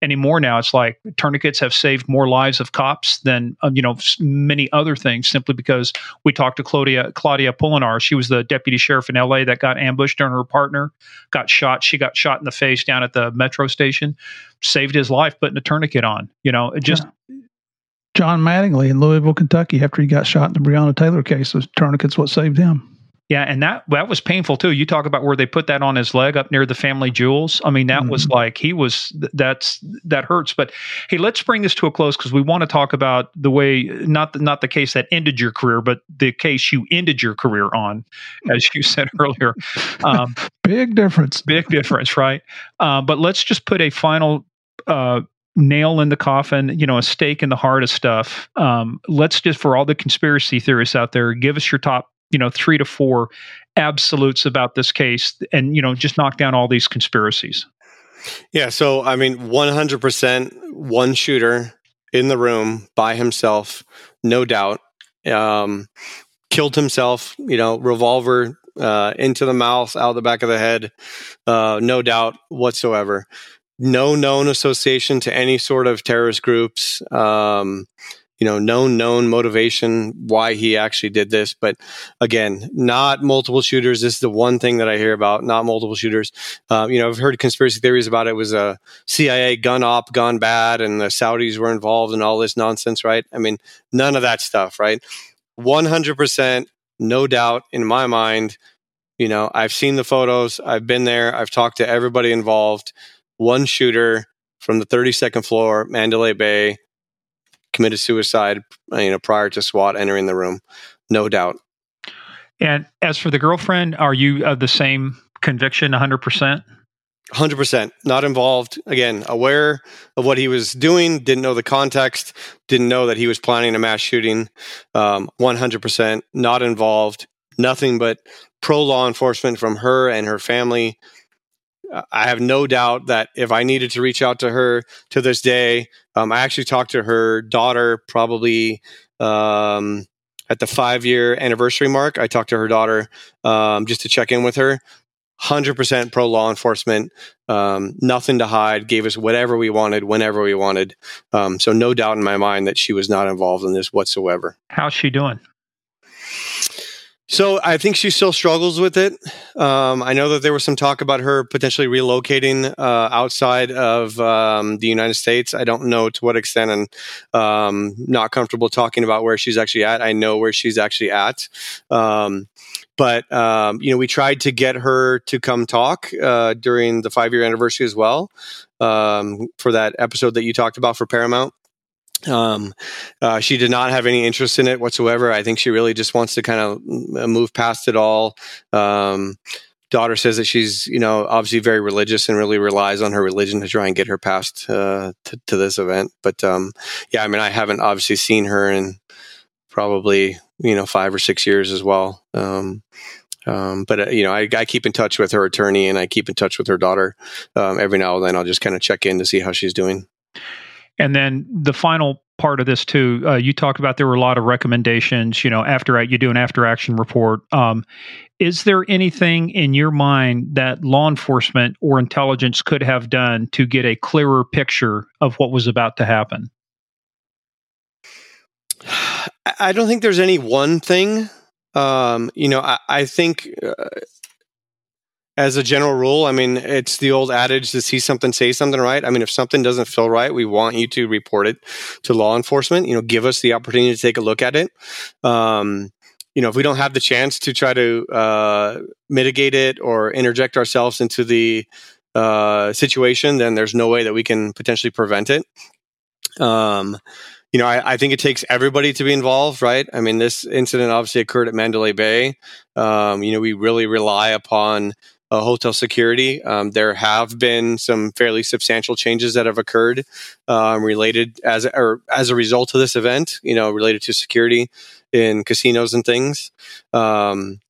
anymore now. It's like tourniquets have saved more lives of cops than um, you know many other things. Simply because we talked to Claudia Claudia Apolinar. She was the deputy sheriff in L.A. that got ambushed, and her partner got shot. She got shot in the face down at the metro station. Saved his life putting a tourniquet on. You know, it just. Yeah. John Mattingly in Louisville, Kentucky, after he got shot in the Breonna Taylor case, was tourniquets what saved him. Yeah, and that that was painful too. You talk about where they put that on his leg up near the family jewels. I mean, that mm-hmm. was like he was that's that hurts. But hey, let's bring this to a close because we want to talk about the way not the, not the case that ended your career, but the case you ended your career on, as you said earlier. Um, big difference. Big difference, right? Uh, but let's just put a final. Uh, nail in the coffin, you know, a stake in the heart of stuff. Um, let's just, for all the conspiracy theorists out there, give us your top you know three to four absolutes about this case and you know just knock down all these conspiracies. Yeah so i mean 100% one shooter in the room by himself no doubt. Um, killed himself you know revolver uh, into the mouth out the back of the head uh, no doubt whatsoever. No known association to any sort of terrorist groups. Um, you know known known motivation why he actually did this. But again not multiple shooters. This is the one thing that i hear about not multiple shooters. Uh, you know i've heard conspiracy theories about it, was a cia gun op gone bad and the saudis were involved in all this nonsense right? I mean none of that stuff right? 100% no doubt in my mind you know i've seen the photos. I've been there. I've talked to everybody involved. One shooter from the 32nd floor mandalay bay committed suicide, you know, prior to SWAT entering the room, no doubt. And as for the girlfriend, are you of the same conviction, 100%? 100% not involved. Again aware of what he was doing didn't know the context didn't know that he was planning a mass shooting um, 100% not involved. Nothing but pro law enforcement from her and her family I have no doubt that if I needed to reach out to her to this day, um, I actually talked to her daughter probably um, at the five year anniversary mark. I talked to her daughter um, just to check in with her. 100% pro law enforcement, um, nothing to hide, gave us whatever we wanted, whenever we wanted. Um, so, no doubt in my mind that she was not involved in this whatsoever. How's she doing? So I think she still struggles with it. Um, I know that there was some talk about her potentially relocating uh, outside of um, the United States. I don't know to what extent, and um, not comfortable talking about where she's actually at. I know where she's actually at, um, but um, you know, we tried to get her to come talk uh, during the five year anniversary as well um, for that episode that you talked about for Paramount. Um, uh, she did not have any interest in it whatsoever. I think she really just wants to kind of move past it all. Um, daughter says that she's, you know, obviously very religious and really relies on her religion to try and get her past uh, to, to, this event. But um, yeah, I mean, I haven't obviously seen her in probably you know five or six years as well. Um, um, but uh, you know, I, I, keep in touch with her attorney and I keep in touch with her daughter um, every now and then. I'll just kind of check in to see how she's doing. And then the final part of this too, uh, you talked about there were a lot of recommendations. You know, after you do an after action report. Um, is there anything in your mind that law enforcement or intelligence could have done to get a clearer picture of what was about to happen? I don't think there's any one thing. Um, you know, I, I think uh, as a general rule, I mean, it's the old adage to see something, say something, right? I mean, if something doesn't feel right, we want you to report it to law enforcement. You know, give us the opportunity to take a look at it. Um, you know, if we don't have the chance to try to uh, mitigate it or interject ourselves into the uh, situation, then there's no way that we can potentially prevent it. Um, you know, I, I, think it takes everybody to be involved, right? I mean, this incident obviously occurred at Mandalay Bay. Um, you know, we really rely upon uh, hotel security. Um, there have been some fairly substantial changes that have occurred um, related as or as a result of this event. You know, related to security in casinos and things. Um,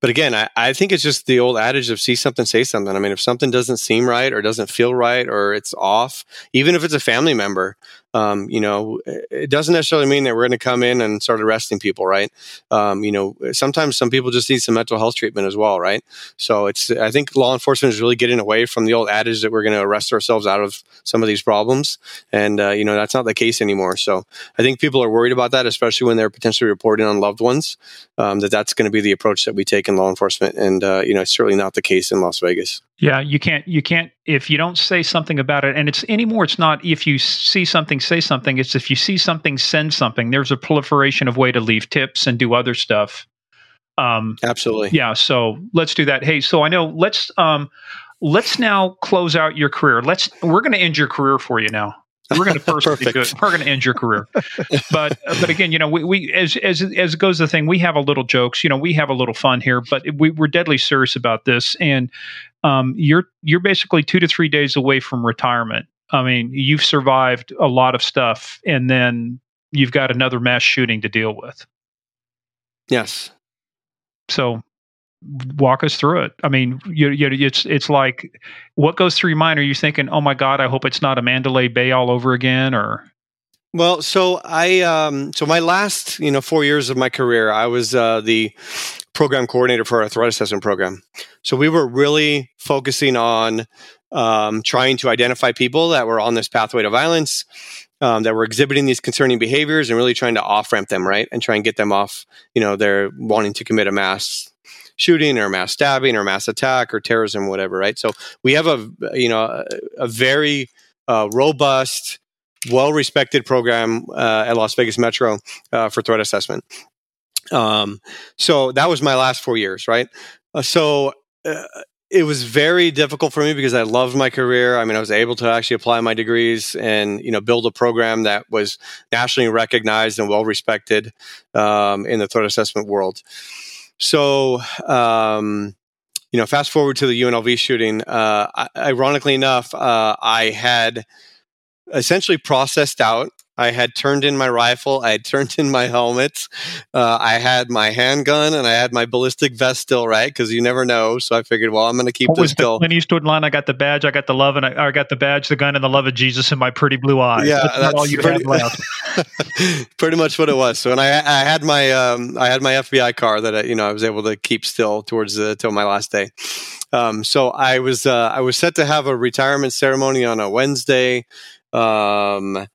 but again, I, I think it's just the old adage of see something, say something. I mean, if something doesn't seem right or doesn't feel right or it's off, even if it's a family member, um, you know, it doesn't necessarily mean that we're going to come in and start arresting people, right? Um, you know, sometimes some people just need some mental health treatment as well, right? So it's, I think law enforcement is really getting away from the old adage that we're going to arrest ourselves out of some of these problems. And, uh, you know, that's not the case anymore. So I think people are worried about that, especially when they're potentially reporting on loved ones, um, that that's going to be the approach that we take in law enforcement. And, uh, you know, it's certainly not the case in Las Vegas. Yeah, you can't you can't if you don't say something about it and it's anymore it's not if you see something say something it's if you see something send something. There's a proliferation of way to leave tips and do other stuff. Um Absolutely. Yeah, so let's do that. Hey, so I know let's um let's now close out your career. Let's we're going to end your career for you now. We're going to first be good. We're going to end your career, but but again, you know, we, we as as as it goes the thing, we have a little jokes. You know, we have a little fun here, but we, we're deadly serious about this. And um, you're you're basically two to three days away from retirement. I mean, you've survived a lot of stuff, and then you've got another mass shooting to deal with. Yes. So walk us through it. I mean, you, you, it's it's like what goes through your mind? Are you thinking, "Oh my God, I hope it's not a Mandalay Bay all over again," or? Well, so I um, so my last you know four years of my career, I was uh, the program coordinator for our threat assessment program. So we were really focusing on um, trying to identify people that were on this pathway to violence, um, that were exhibiting these concerning behaviors, and really trying to off ramp them, right, and try and get them off. You know, they're wanting to commit a mass shooting or mass stabbing or mass attack or terrorism, whatever, right? So we have a you know a, a very uh, robust, well respected program uh, at Las Vegas Metro uh, for threat assessment. Um, so that was my last four years, right? Uh, so uh, it was very difficult for me because I loved my career. I mean, I was able to actually apply my degrees and you know build a program that was nationally recognized and well respected um, in the threat assessment world. So, um, you know, fast forward to the UNLV shooting. Uh, ironically enough, uh, I had essentially processed out I had turned in my rifle. I had turned in my helmet. Uh, I had my handgun and I had my ballistic vest still, right? Because you never know. So I figured, well, I'm going to keep what this still. Clint Eastwood line. I got the badge. I got the love, and I, I, got the badge, the gun, and the love of Jesus in my pretty blue eyes. Yeah, that's, that's all you pretty, left. pretty much what it was. So, and I, I had my, um, I had my FBI car that I, you know I was able to keep still towards the till my last day. Um, so I was, uh, I was set to have a retirement ceremony on a Wednesday. Um,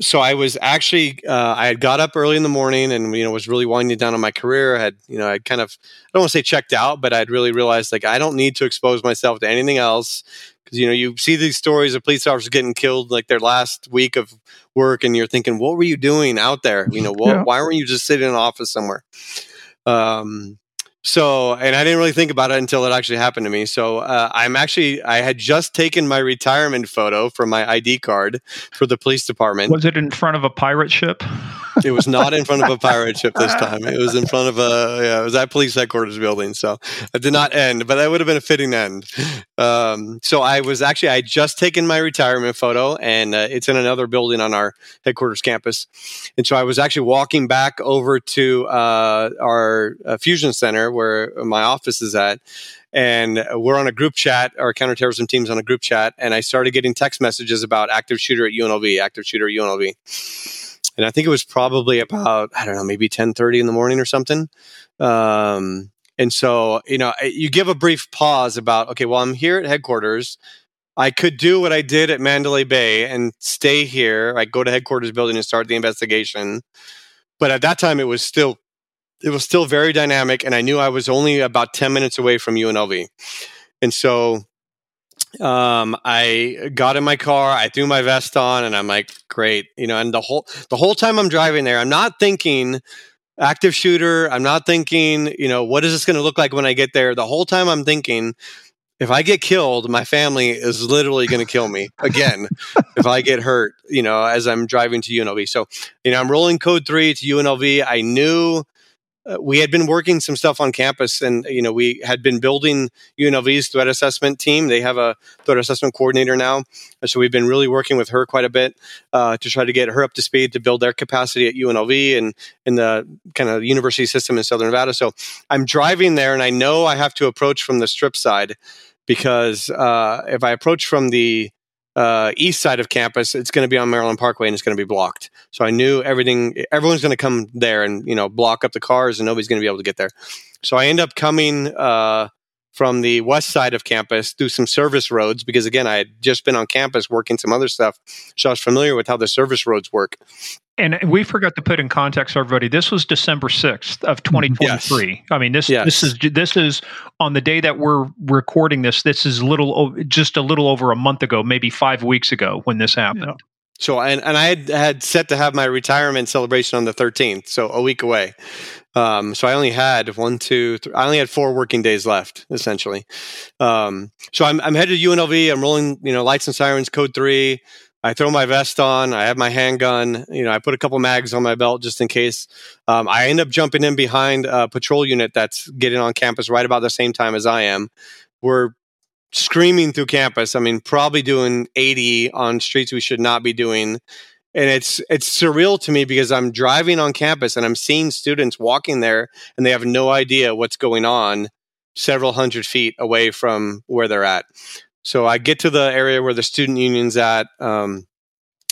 so I was actually uh, I had got up early in the morning and you know was really winding down on my career. I had you know I kind of I don't want to say checked out, but I'd really realized like I don't need to expose myself to anything else because you know you see these stories of police officers getting killed like their last week of work, and you're thinking, what were you doing out there? You know, yeah. why weren't you just sitting in an office somewhere? Um, so, and I didn't really think about it until it actually happened to me. So, uh, I'm actually, I had just taken my retirement photo from my ID card for the police department. Was it in front of a pirate ship? It was not in front of a pirate ship this time. It was in front of a yeah, it was at police headquarters building. So it did not end, but that would have been a fitting end. Um, so I was actually I just taken my retirement photo, and uh, it's in another building on our headquarters campus. And so I was actually walking back over to uh, our uh, fusion center where my office is at and we're on a group chat our counterterrorism team's on a group chat and i started getting text messages about active shooter at unlv active shooter at unlv and I think it was probably about I don't know maybe ten thirty in the morning or something. Um, and so you know you give a brief pause about okay, well I'm here at headquarters. I could do what I did at Mandalay Bay and stay here. I go to headquarters building and start the investigation. But at that time, it was still it was still very dynamic, and I knew I was only about ten minutes away from UNLV. And so um, I got in my car, I threw my vest on, and I'm like, great, you know. And the whole the whole time I'm driving there, I'm not thinking active shooter. I'm not thinking, you know, what is this going to look like when I get there? The whole time I'm thinking, if I get killed, my family is literally going to kill me again. if I get hurt, you know, as I'm driving to UNLV. So, you know, I'm rolling code three to UNLV. I knew uh, we had been working some stuff on campus and you know we had been building unlv's threat assessment team. They have a threat assessment coordinator now so we've been really working with her quite a bit uh, to try to get her up to speed to build their capacity at unlv and in the kind of university system in southern nevada. So i'm driving there and i know i have to approach from the strip side because uh, if i approach from the uh, east side of campus, it's going to be on Maryland Parkway and it's going to be blocked. So I knew everything, everyone's going to come there and, you know, block up the cars and nobody's going to be able to get there. So I end up coming uh, from the west side of campus through some service roads because, again, I had just been on campus working some other stuff. So I was familiar with how the service roads work. And we forgot to put in context everybody. This was December sixth of twenty twenty three. I mean this yes. this is this is on the day that we're recording this. This is little just a little over a month ago, maybe five weeks ago when this happened. Yeah. So and, and I had, had set to have my retirement celebration on the thirteenth, so a week away. Um, so I only had one, two, three, I only had four working days left, essentially. Um, so I'm I'm headed to UNLV. I'm rolling, you know, lights and sirens, code three. I throw my vest on. I have my handgun. You know, I put a couple mags on my belt just in case. Um, I end up jumping in behind a patrol unit that's getting on campus right about the same time as I am. We're screaming through campus. I mean, probably doing 80 on streets we should not be doing. And it's it's surreal to me because I'm driving on campus and I'm seeing students walking there and they have no idea what's going on several hundred feet away from where they're at. So I get to the area where the student union's at. Um,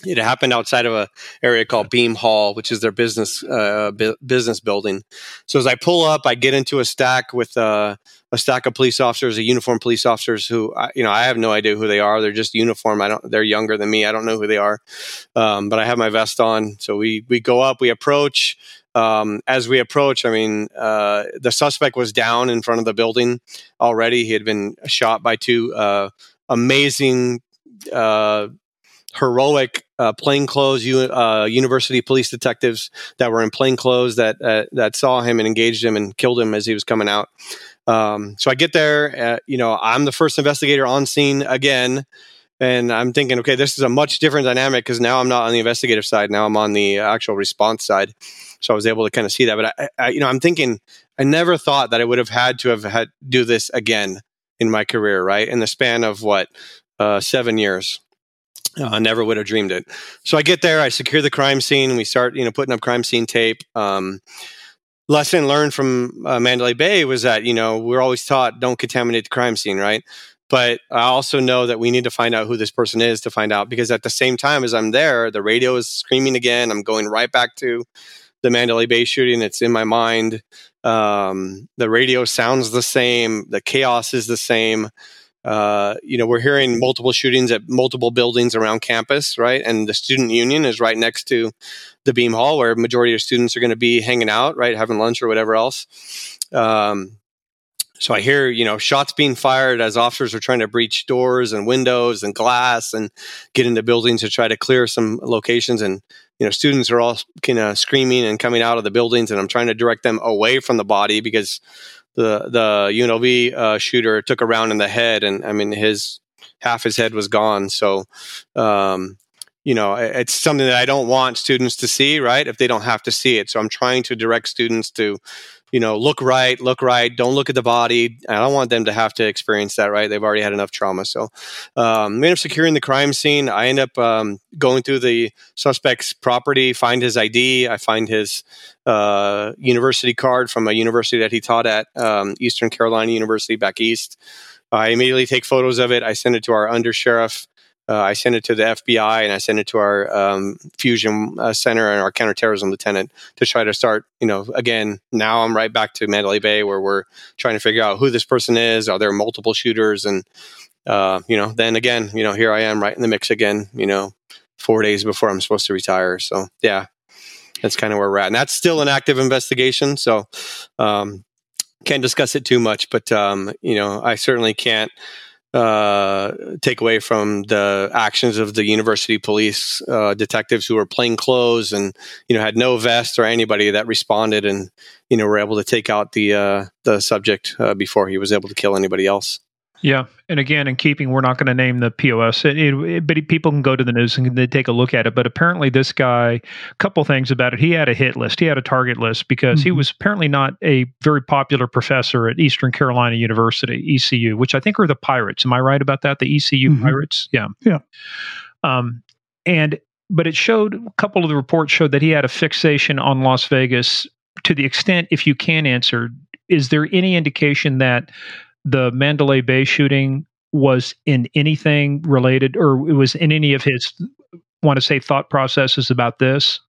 it happened outside of a area called Beam Hall, which is their business uh, bu- business building. So as I pull up, I get into a stack with uh, a stack of police officers, a uniformed police officers who you know I have no idea who they are. They're just uniform. I don't. They're younger than me. I don't know who they are, um, but I have my vest on. So we we go up, we approach. Um, as we approach, I mean, uh, the suspect was down in front of the building already. He had been shot by two uh, amazing, uh, heroic uh, plainclothes uh, university police detectives that were in plain clothes that uh, that saw him and engaged him and killed him as he was coming out. Um, so I get there. you know, I'm the first investigator on scene again. And I'm thinking, okay, this is a much different dynamic because now I'm not on the investigative side. Now I'm on the actual response side so I was able to kind of see that. But I, I, you know, I'm thinking I never thought that I would have had to have had do this again in my career, right? In the span of what uh, seven years. Uh, I never would have dreamed it. So I get there, I secure the crime scene. We start, you know, putting up crime scene tape. Um, lesson learned from uh, Mandalay Bay was that you know we're always taught don't contaminate the crime scene, right? But I also know that we need to find out who this person is to find out because at the same time as I'm there, the radio is screaming again. I'm going right back to the Mandalay Bay shooting. It's in my mind. Um, the radio sounds the same. The chaos is the same. Uh, you know, we're hearing multiple shootings at multiple buildings around campus, right? And the student union is right next to the Beam Hall, where majority of students are going to be hanging out, right, having lunch or whatever else. Um, so I hear, you know, shots being fired as officers are trying to breach doors and windows and glass and get into buildings to try to clear some locations. And you know students are all kind of screaming and coming out of the buildings and i'm trying to direct them away from the body because the the unlv uh, shooter took a round in the head and i mean his half his head was gone so um, you know, it's something that I don't want students to see, right? If they don't have to see it. So I'm trying to direct students to, you know, look right, look right, don't look at the body. I don't want them to have to experience that, right? They've already had enough trauma. So, um, end up securing the crime scene. I end up um, going through the suspect's property, find his ID, I find his uh, university card from a university that he taught at, um, Eastern Carolina University back east. I immediately take photos of it. I send it to our undersheriff. Uh, I send it to the FBI and I send it to our um, fusion uh, center and our counterterrorism lieutenant to try to start. You know, again, now I'm right back to Mandalay Bay where we're trying to figure out who this person is. Are there multiple shooters? And uh, you know, then again, you know, here I am right in the mix again. You know, four days before I'm supposed to retire. So yeah, that's kind of where we're at, and that's still an active investigation. So um, can't discuss it too much, but um, you know, I certainly can't uh, take away from the actions of the university police uh, detectives who were plain clothes and you know had no vest or anybody that responded and you know were able to take out the uh, the subject uh, before he was able to kill anybody else. Yeah, and again, in keeping, we're not going to name the POS, it, it, but people can go to the news and they take a look at it. But apparently, this guy, a couple things about it. He had a hit list, he had a target list because mm-hmm. he was apparently not a very popular professor at Eastern Carolina University, ECU, which I think are the Pirates. Am I right about that? The ECU mm-hmm. Pirates? Yeah. Yeah. Um, and but it showed a couple of the reports showed that he had a fixation on Las Vegas to the extent, if you can answer, is there any indication that the Mandalay Bay shooting was in anything related or it was in any of his want to say thought processes about this?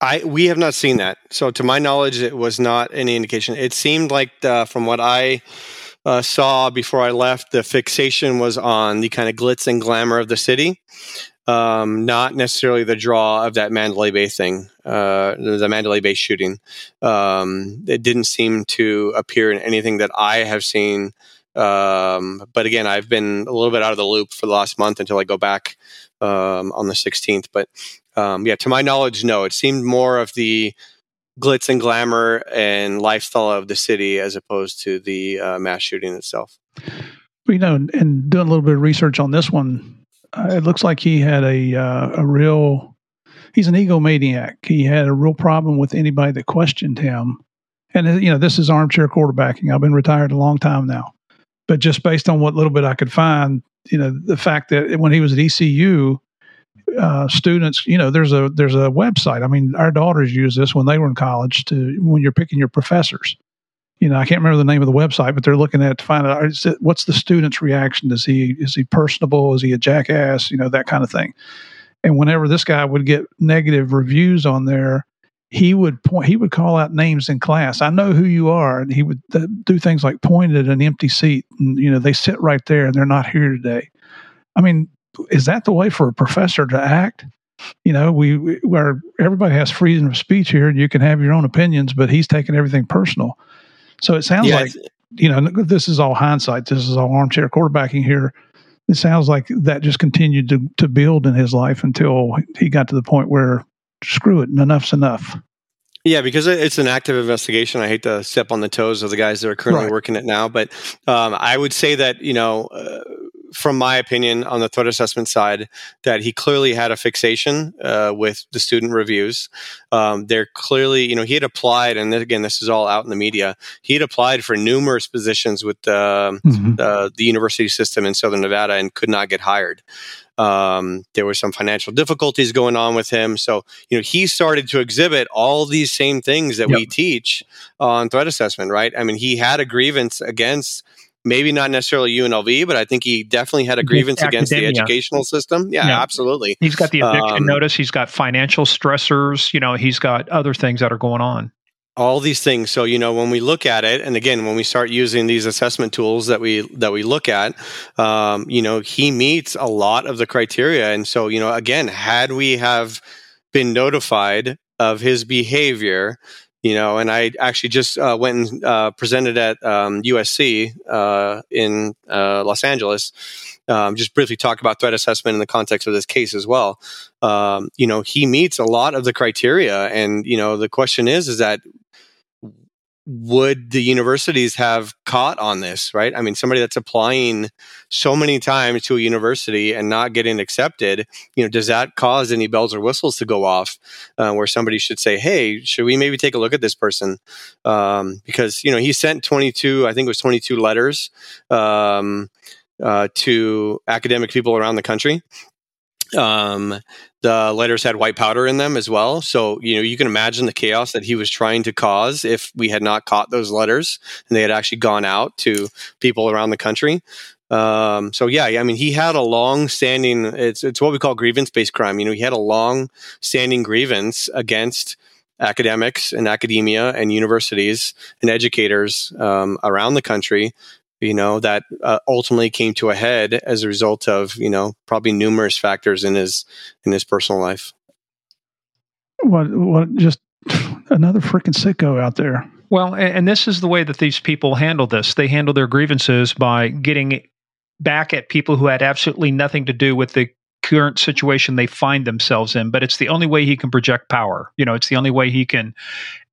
I we have not seen that. So to my knowledge, it was not any indication. It seemed like uh, from what I uh, saw before I left, the fixation was on the kind of glitz and glamour of the city, um, not necessarily the draw of that Mandalay Bay thing, uh, the Mandalay Bay shooting. Um, it didn't seem to appear in anything that I have seen. Um, but again, I've been a little bit out of the loop for the last month until I go back um, on the 16th. But um, yeah, to my knowledge, no. It seemed more of the glitz and glamour and lifestyle of the city as opposed to the uh, mass shooting itself. You know, and doing a little bit of research on this one, it looks like he had a uh, a real he's an egomaniac. He had a real problem with anybody that questioned him. And uh, you know, this is armchair quarterbacking. I've been retired a long time now, but just based on what little bit I could find, you know, the fact that when he was at ECU, uh, students, you know, there's a there's a website. I mean, our daughters use this when they were in college to when you're picking your professors you know, I can't remember the name of the website, but they're looking at to find out it, what's the student's reaction. Is he is he personable? Is he a jackass? You know, that kind of thing. And whenever this guy would get negative reviews on there, he would point. He would call out names in class. I know who you are, and he would th- do things like point at an empty seat, and you know they sit right there, and they're not here today. I mean, is that the way for a professor to act? You know, we where everybody has freedom of speech here, and you can have your own opinions, but he's taking everything personal. So it sounds yeah, like, you know, this is all hindsight. This is all armchair quarterbacking here. It sounds like that just continued to, to build in his life until he got to the point where screw it, and enough's enough. Yeah, because it's an active investigation. I hate to step on the toes of the guys that are currently right. working it now, but um, I would say that you know uh, from my opinion, on the threat assessment side, that he clearly had a fixation uh, with the student reviews. Um, they're clearly, you know, he had applied, and again, this is all out in the media. He had applied for numerous positions with the, mm-hmm. uh, the university system in Southern Nevada and could not get hired. Um, there were some financial difficulties going on with him. So, you know, he started to exhibit all these same things that yep. we teach on threat assessment, right? I mean, he had a grievance against maybe not necessarily UNLV, but I think he definitely had a grievance against the educational system. Yeah, yeah, absolutely. He's got the eviction um, notice. He's got financial stressors. You know, he's got other things that are going on. All these things. So you know, when we look at it, and again, when we start using these assessment tools that we that we look at, um, you know, he meets a lot of the criteria. And so you know, again, had we have been notified of his behavior you know and i actually just uh, went and uh, presented at um, usc uh, in uh, los angeles um, just briefly talk about threat assessment in the context of this case as well. Um, you know he meets a lot of the criteria and you know the question is is that would the universities have caught on this, right? I mean, somebody that's applying so many times to a university and not getting accepted, you know, does that cause any bells or whistles to go off uh, where somebody should say, hey, should we maybe take a look at this person? Um, because, you know, he sent 22, I think it was 22 letters um, uh, to academic people around the country. Um, the letters had white powder in them as well. So, you know, you can imagine the chaos that he was trying to cause if we had not caught those letters and they had actually gone out to people around the country. Um, so yeah, I mean, he had a long standing, it's, it's what we call grievance based crime. You know, he had a long standing grievance against academics and academia and universities and educators um, around the country you know that uh, ultimately came to a head as a result of you know probably numerous factors in his in his personal life. What what just another freaking sicko out there. Well and, and this is the way that these people handle this. They handle their grievances by getting back at people who had absolutely nothing to do with the current situation they find themselves in but it's the only way he can project power. You know it's the only way he can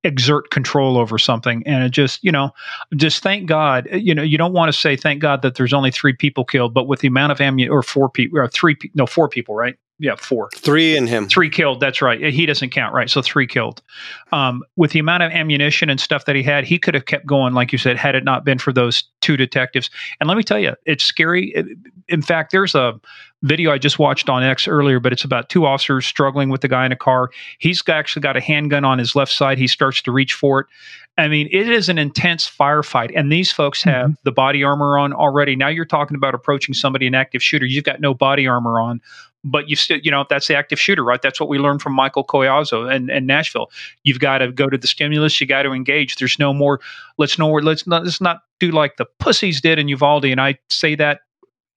exert control over something. And it just you know just thank god you know you don't want to say thank god that there's only three people killed but with the amount of ammunition or four people or three no four people right? Yeah four. Three in him. Three killed that's right. He doesn't count right? So three killed. Um, with the amount of ammunition and stuff that he had he could have kept going like you said had it not been for those two detectives. And let me tell you it's scary. In fact there's a video I just watched on X earlier, but it's about two officers struggling with the guy in a car. He's actually got a handgun on his left side. He starts to reach for it. I mean, it is an intense firefight, and these folks have mm-hmm. the body armor on already. Now you're talking about approaching somebody, an active shooter. You've got no body armor on, but you still, you know, that's the active shooter, right? That's what we learned from Michael Collazo and, and Nashville. You've got to go to the stimulus. You got to engage. There's no more. Let's know where. Let's not. Let's not do like the pussies did in Uvalde. And I say that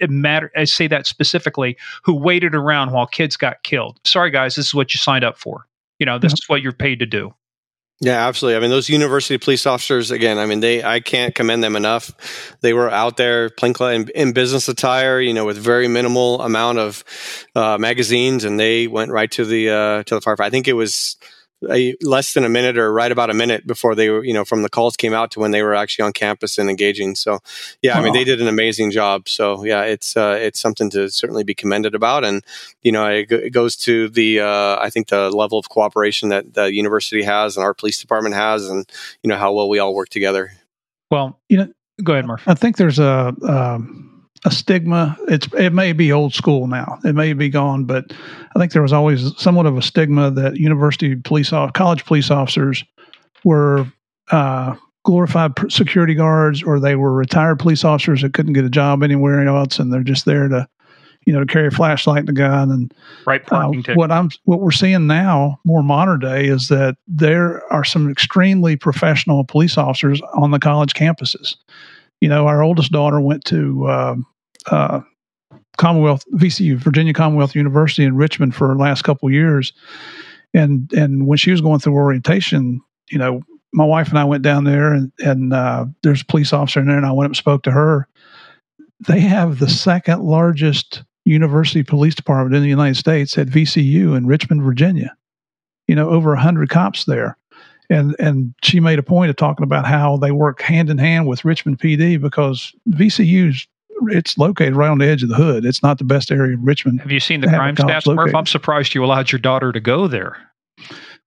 it matter I say that specifically who waited around while kids got killed. Sorry guys, this is what you signed up for. You know, this is what you're paid to do. Yeah, absolutely. I mean, those university police officers, again, I mean, they, I can't commend them enough. They were out there playing in, in business attire, you know, with very minimal amount of uh, magazines, and they went right to the uh, to the firefight. I think it was a, less than a minute or right about a minute before they were, you know, from the calls came out to when they were actually on campus and engaging. So, yeah, wow. I mean, they did an amazing job. So, yeah, it's uh, it's something to certainly be commended about, and you know, it, it goes to the uh, I think the level of cooperation that the university has and our police department has, and you know how well we all work together. Well, you know, go ahead, Murph. I think there's a. Um, a stigma. It's it may be old school now. It may be gone, but I think there was always somewhat of a stigma that university police college police officers were uh, glorified security guards, or they were retired police officers that couldn't get a job anywhere else, and they're just there to, you know, to carry a flashlight and a gun. And right, uh, what I'm what we're seeing now, more modern day, is that there are some extremely professional police officers on the college campuses you know, our oldest daughter went to uh, uh, Commonwealth VCU, Virginia Commonwealth University in Richmond for the last couple years, and and when she was going through orientation, you know, my wife and I went down there, and and uh, there's a police officer in there, and I went up and spoke to her. They have the second largest university police department in the United States at VCU in Richmond, Virginia. You know, over hundred cops there and and she made a point of talking about how they work hand in hand with Richmond PD because VCU's it's located right on the edge of the hood. It's not the best area of Richmond. Have you seen the crime stats, Murph? I'm surprised you allowed your daughter to go there.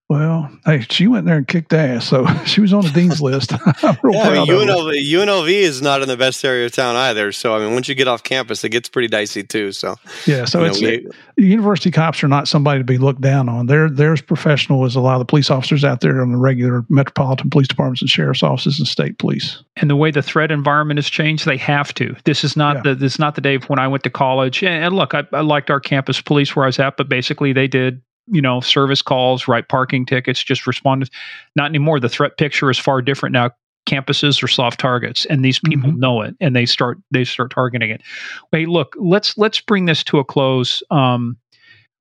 Well, hey, she went there and kicked ass, so she was on the dean's list. yeah, I mean, UNLV, UNLV is not in the best area of town either. So, I mean, once you get off campus, it gets pretty dicey too. So, yeah, so it's know, we, university cops are not somebody to be looked down on. They're they're as professional as a lot of the police officers out there in the regular metropolitan police departments and sheriff's offices and state police. And the way the threat environment has changed, they have to. This is not yeah. the this is not the day when I went to college. And, look, I, I liked our campus police where I was at, but basically they did you know, service calls, write parking tickets, just respond. Not anymore. The threat picture is far different now. Campuses are soft targets, and these people mm-hmm. know it, and they start they start targeting it. Wait, look, let's let's bring this to a close. Um,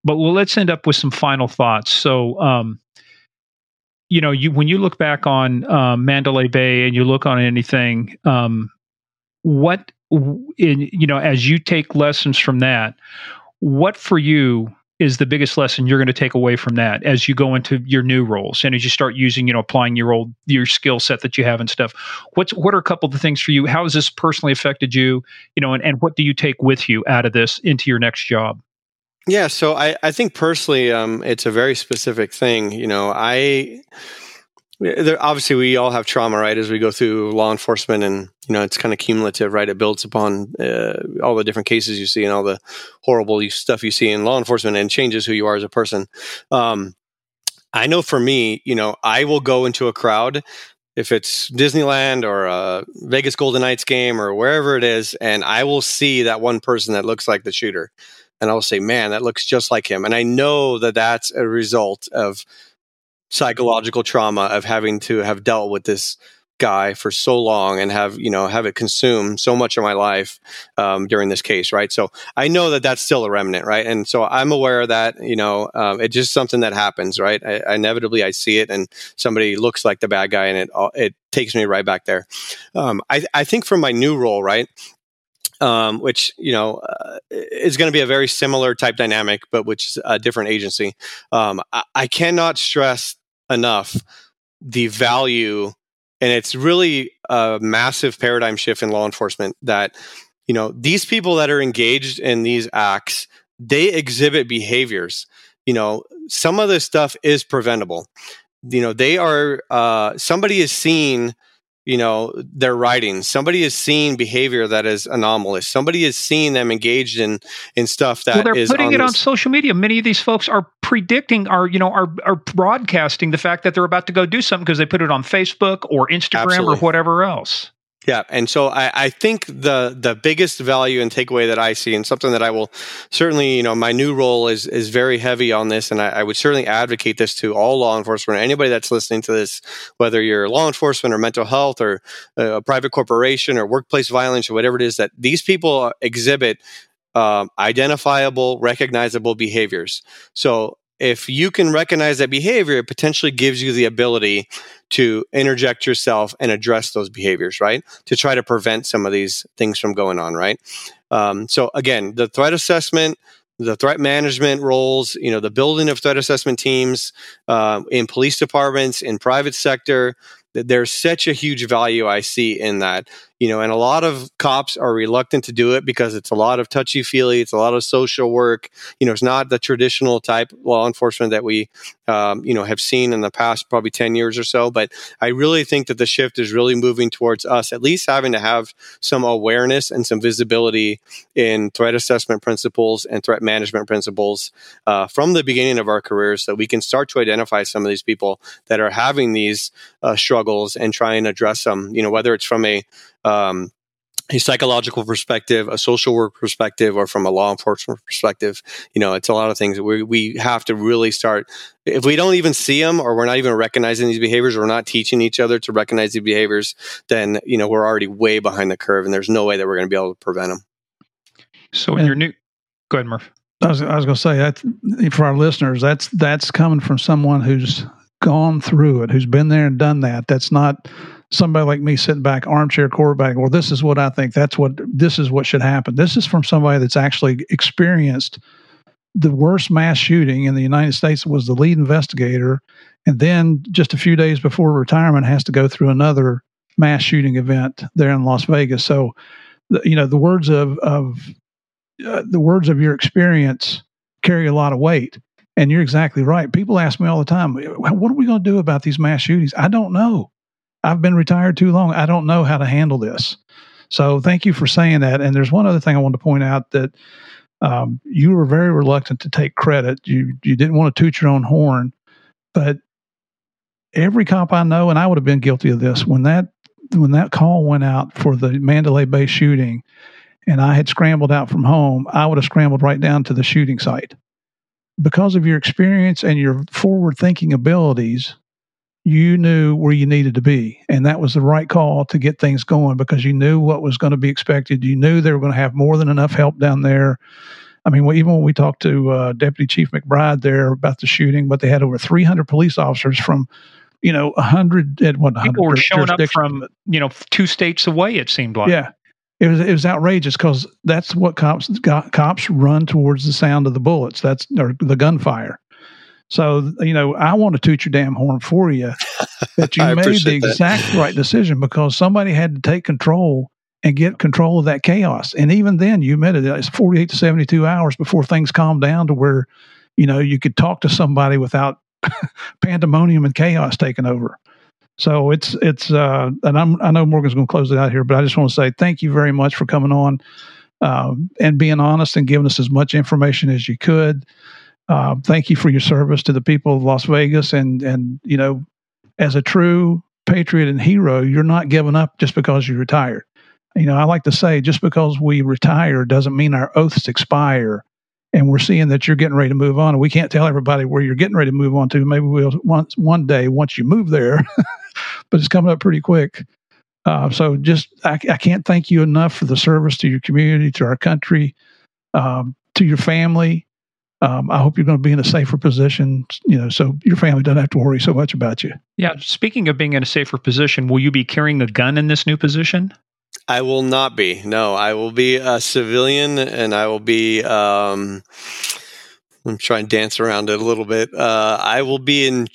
but well, let's end up with some final thoughts. So, um, you know, you when you look back on uh, Mandalay Bay and you look on anything, um, what in you know, as you take lessons from that, what for you is the biggest lesson you're going to take away from that as you go into your new roles and as you start using, you know, applying your old your skill set that you have and stuff? What's what are a couple of the things for you? How has this personally affected you? You know, and, and what do you take with you out of this into your next job? Yeah, so I, I think personally, um, it's a very specific thing. You know, I there, obviously we all have trauma, right? As we go through law enforcement, and you know, it's kind of cumulative, right? It builds upon uh, all the different cases you see and all the horrible stuff you see in law enforcement, and changes who you are as a person. Um, I know for me, you know, I will go into a crowd if it's Disneyland or a Vegas Golden Knights game or wherever it is, and I will see that one person that looks like the shooter, and I'll say, "Man, that looks just like him," and I know that that's a result of psychological trauma of having to have dealt with this guy for so long and have you know have it consume so much of my life um, during this case right? So i know that that's still a remnant right? And so i'm aware of that you know um, it's just something that happens right? I, inevitably i see it and somebody looks like the bad guy and it it takes me right back there. Um, I, I think for my new role right um, which you know uh, is going to be a very similar type dynamic, but which is a different agency. Um, I, I, cannot stress enough the value and it's really a massive paradigm shift in law enforcement that you know these people that are engaged in these acts they exhibit behaviors. You know some of this stuff is preventable. You know they are uh, somebody is seen you know their writing somebody is seeing behavior that is anomalous. Somebody is seeing them engaged in in stuff that well, they're putting it on social media. Many of these folks are predicting are you know are are broadcasting the fact that they're about to go do something because they put it on facebook or instagram Absolutely. or whatever else yeah, and so I, I, think the the biggest value and takeaway that I see, and something that I will certainly, you know, my new role is is very heavy on this, and I, I would certainly advocate this to all law enforcement, anybody that's listening to this, whether you're law enforcement or mental health or a private corporation or workplace violence or whatever it is, that these people exhibit um, identifiable, recognizable behaviors. So if you can recognize that behavior, it potentially gives you the ability to interject yourself and address those behaviors, right? To try to prevent some of these things from going on, right? Um, so again, the threat assessment, the threat management roles, you know, the building of threat assessment teams uh, in police departments, in private sector, there's such a huge value I see in that you know, and a lot of cops are reluctant to do it because it's a lot of touchy feely, it's a lot of social work. You know, it's not the traditional type law enforcement that we, um, you know, have seen in the past probably 10 years or so. But I really think that the shift is really moving towards us at least having to have some awareness and some visibility in threat assessment principles and threat management principles uh, from the beginning of our careers so we can start to identify some of these people that are having these uh, struggles and try and address them, you know, whether it's from a um, a psychological perspective, a social work perspective, or from a law enforcement perspective. You know, it's a lot of things that we, we have to really start. If we don't even see them or we're not even recognizing these behaviors or we're not teaching each other to recognize these behaviors, then, you know, we're already way behind the curve and there's no way that we're going to be able to prevent them. So in your new, go ahead, Murph. I was, I was going to say that for our listeners, that's, that's coming from someone who's gone through it, who's been there and done that. That's not, somebody like me sitting back armchair quarterback well this is what i think. That's what this is what should happen. This is from somebody that's actually experienced the worst mass shooting in the united states was the lead investigator and then just a few days before retirement has to go through another mass shooting event there in las vegas. So you know the words of of uh, the words of your experience carry a lot of weight and you're exactly right. People ask me all the time what are we going to do about these mass shootings? I don't know I've been retired too long. I don't know how to handle this. So thank you for saying that. And there's one other thing I wanted to point out that um, you were very reluctant to take credit. You you didn't want to toot your own horn, but every cop I know, and I would have been guilty of this when that when that call went out for the Mandalay Bay shooting, and I had scrambled out from home, I would have scrambled right down to the shooting site because of your experience and your forward thinking abilities you knew where you needed to be. And that was the right call to get things going because you knew what was going to be expected. You knew they were going to have more than enough help down there. I mean, even when we talked to uh, Deputy Chief McBride there about the shooting, but they had over 300 police officers from, you know, 100 at what people were showing up from, you know, two states away. It seemed like. Yeah, it was it was outrageous because that's what cops got, cops run towards the sound of the bullets. That's or the gunfire. So you know, I want to toot your damn horn for you that you made the exact right decision because somebody had to take control and get control of that chaos. And even then, you admitted it, it's 48 to 72 hours before things calm down to where you know you could talk to somebody without pandemonium and chaos taking over. So it's it's uh, and I'm I know Morgan's going to close it out here, but I just want to say thank you very much for coming on um, and being honest and giving us as much information as you could. Uh, thank you for your service to the people of Las Vegas, and and you know, as a true patriot and hero, you're not giving up just because you retired. You know, I like to say, just because we retire doesn't mean our oaths expire. And we're seeing that you're getting ready to move on. And we can't tell everybody where you're getting ready to move on to. Maybe we'll once one day once you move there but it's coming up pretty quick. Uh, so just I, I, can't thank you enough for the service to your community to our country um, to your family um, I hope you're going to be in a safer position, you know, so your family doesn't have to worry so much about you. Yeah. Speaking of being in a safer position, will you be carrying a gun in this new position? I will not be. No, I will be a civilian, and I will be. Um, I'm trying to dance around it a little bit. Uh, I will be in.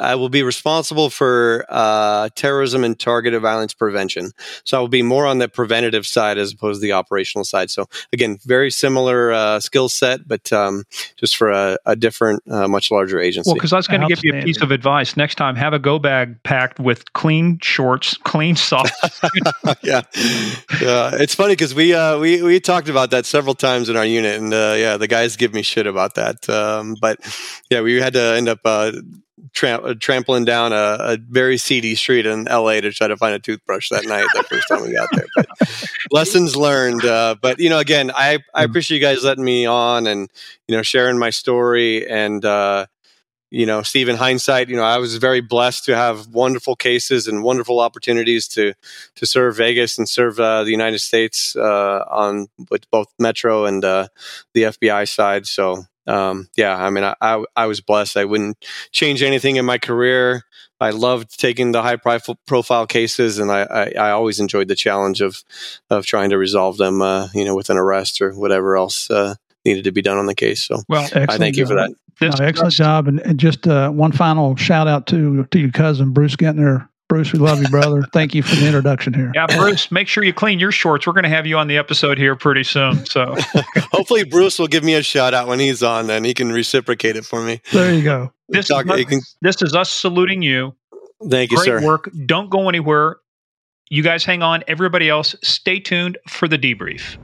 I will be responsible for uh, terrorism and targeted violence prevention. So I will be more on the preventative side as opposed to the operational side. So again, very similar uh, skill set, but um, just for a, a different, uh, much larger agency. Well, because I was going to give you a piece of advice. Next time, have a go bag packed with clean shorts, clean socks. yeah, yeah. It's funny because we uh, we we talked about that several times in our unit, and uh, yeah, the guys give me shit about about that. Um, but yeah, we had to end up uh, tra- uh, trampling down a, a, very seedy street in LA to try to find a toothbrush that night. The first time we got there, but lessons learned. Uh, but you know, again, I I hmm. appreciate you guys letting me on and you know sharing my story and. Uh, you know, Steve, in hindsight, you know, I was very blessed to have wonderful cases and wonderful opportunities to to serve Vegas and serve uh, the United States uh, on with both Metro and uh, the FBI side. So um, yeah, I mean, I, I, I was blessed. I wouldn't change anything in my career. I loved taking the high profile cases, and I, I, I, always enjoyed the challenge of of trying to resolve them, uh, you know, with an arrest or whatever else uh, needed to be done on the case. So, well, I thank you for that. No, excellent job, and, and just uh, one final shout out to to your cousin Bruce Gentner Bruce, we love you, brother. Thank you for the introduction here. Yeah, Bruce, make sure you clean your shorts. We're going to have you on the episode here pretty soon. So hopefully, Bruce will give me a shout out when he's on, and he can reciprocate it for me. There you go. This, Talk, is, us, can, this is us saluting you. Thank you, Great sir. work. Don't go anywhere. You guys hang on. Everybody else, stay tuned for the debrief.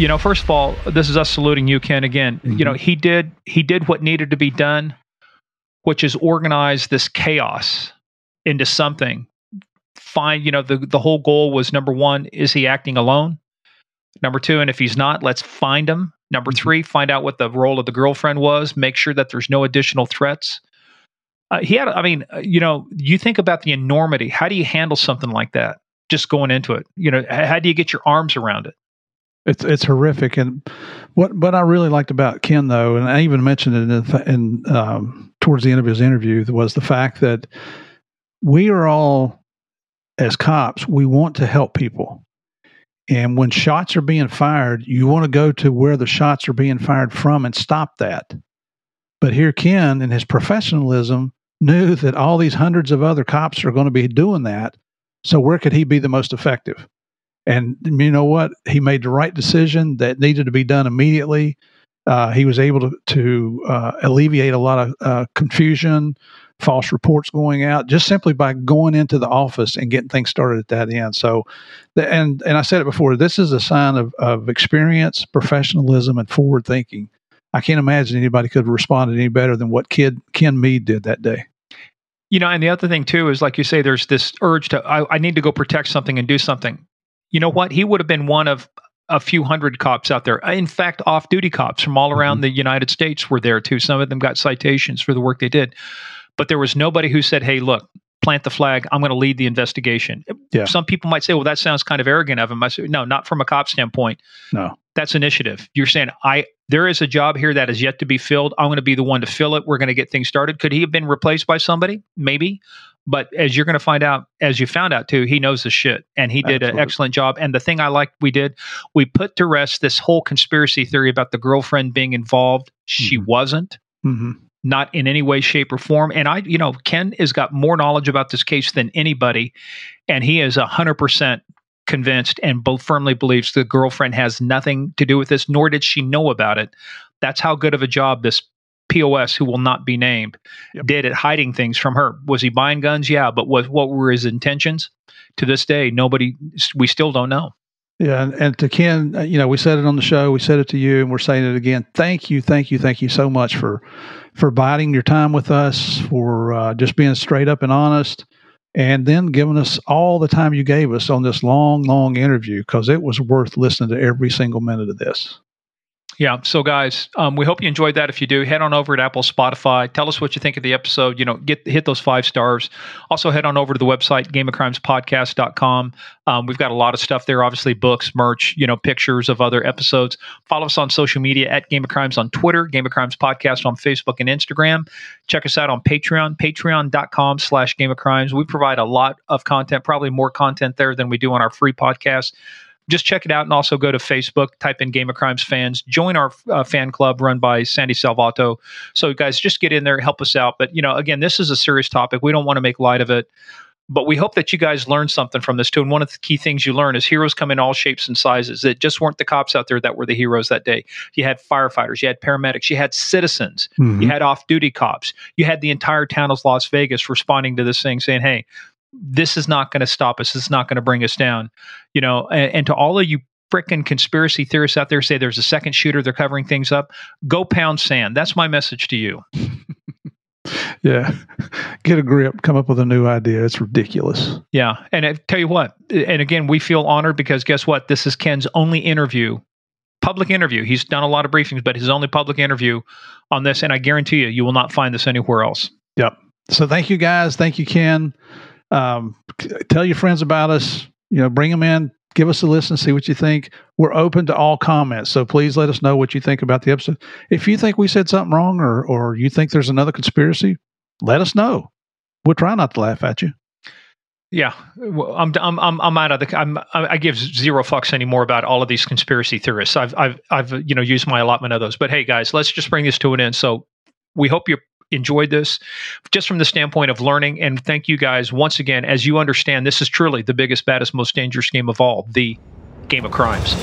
You know, first of all, this is us saluting you, Ken. Again, mm-hmm. you know, he did he did what needed to be done, which is organize this chaos into something. Find, you know, the the whole goal was number one, is he acting alone? Number two, and if he's not, let's find him. Number mm-hmm. three, find out what the role of the girlfriend was. Make sure that there's no additional threats. Uh, he had, I mean, uh, you know, you think about the enormity. How do you handle something like that? Just going into it, you know, how do you get your arms around it? It's it's horrific, and what what I really liked about Ken though, and I even mentioned it in, in um, towards the end of his interview, was the fact that we are all as cops, we want to help people, and when shots are being fired, you want to go to where the shots are being fired from and stop that. But here, Ken, in his professionalism, knew that all these hundreds of other cops are going to be doing that. So where could he be the most effective? And you know what? He made the right decision that needed to be done immediately. Uh, he was able to, to uh, alleviate a lot of uh, confusion, false reports going out, just simply by going into the office and getting things started at that end. So, and and I said it before, this is a sign of, of experience, professionalism, and forward thinking. I can't imagine anybody could have responded any better than what Kid Ken Mead did that day. You know, and the other thing too is, like you say, there's this urge to I, I need to go protect something and do something you know what? He would have been one of a few hundred cops out there. In fact, off duty cops from all around mm-hmm. the United States were there too. Some of them got citations for the work they did. But there was nobody who said, hey, look, plant the flag. I'm going to lead the investigation. Yeah. Some people might say, well, that sounds kind of arrogant of him. I say, no, not from a cop standpoint. No. That's initiative. You're saying, I there is a job here that is yet to be filled. I'm going to be the one to fill it. We're going to get things started. Could he have been replaced by somebody? Maybe. But as you're going to find out, as you found out too, he knows the shit and he did Absolutely. an excellent job. And the thing I liked we did, we put to rest this whole conspiracy theory about the girlfriend being involved. She mm-hmm. wasn't. Mm-hmm. Not in any way, shape, or form. And I, you know, Ken has got more knowledge about this case than anybody. And he is 100% convinced and both firmly believes the girlfriend has nothing to do with this, nor did she know about it. That's how good of a job this POS, who will not be named, yep. did at hiding things from her. Was he buying guns? Yeah, but what what were his intentions? To this day, nobody. We still don't know. Yeah, and, and to Ken, uh, you know, we said it on the show, we said it to you, and we're saying it again. Thank you, thank you, thank you so much for for biding your time with us, for uh, just being straight up and honest, and then giving us all the time you gave us on this long, long interview because it was worth listening to every single minute of this. Yeah. So, guys, um, we hope you enjoyed that. If you do, head on over to Apple, Spotify. Tell us what you think of the episode. You know, get hit those five stars. Also, head on over to the website gameofcrimespodcast.com. Um, we've got a lot of stuff there. Obviously, books, merch, you know, pictures of other episodes. Follow us on social media at Game of Crimes on Twitter, Game of Crimes Podcast on Facebook and Instagram. Check us out on Patreon, Patreon.com/slash Game of Crimes. We provide a lot of content, probably more content there than we do on our free podcast just check it out and also go to Facebook, type in Game of Crimes fans, join our uh, fan club run by Sandy Salvato. So, guys, just get in there, help us out. But, you know, again, this is a serious topic. We don't want to make light of it. But we hope that you guys learn something from this too. And one of the key things you learn is heroes come in all shapes and sizes. It just weren't the cops out there that were the heroes that day. You had firefighters, you had paramedics, you had citizens, mm-hmm. you had off duty cops, you had the entire town of Las Vegas responding to this thing saying, hey, this is not going to stop us. This is not going to bring us down. You know, and, and to all of you freaking conspiracy theorists out there say there's a second shooter, they're covering things up. Go pound sand. That's my message to you. yeah. Get a grip, come up with a new idea. It's ridiculous. Yeah. And I tell you what, and again, we feel honored because guess what? This is Ken's only interview, public interview. He's done a lot of briefings, but his only public interview on this. And I guarantee you, you will not find this anywhere else. Yep. So thank you guys. Thank you, Ken. Um, tell your friends about us. You know, bring them in, give us a listen, see what you think. We're open to all comments, so please let us know what you think about the episode. If you think we said something wrong, or or you think there's another conspiracy, let us know. We'll try not to laugh at you. Yeah, I'm I'm I'm I'm out of the I'm I give zero fucks anymore about all of these conspiracy theorists. I've I've I've you know used my allotment of those. But hey, guys, let's just bring this to an end. So we hope you're enjoyed this just from the standpoint of learning. And thank you guys once again. As you understand, this is truly the biggest, baddest, most dangerous game of all the Game of Crimes.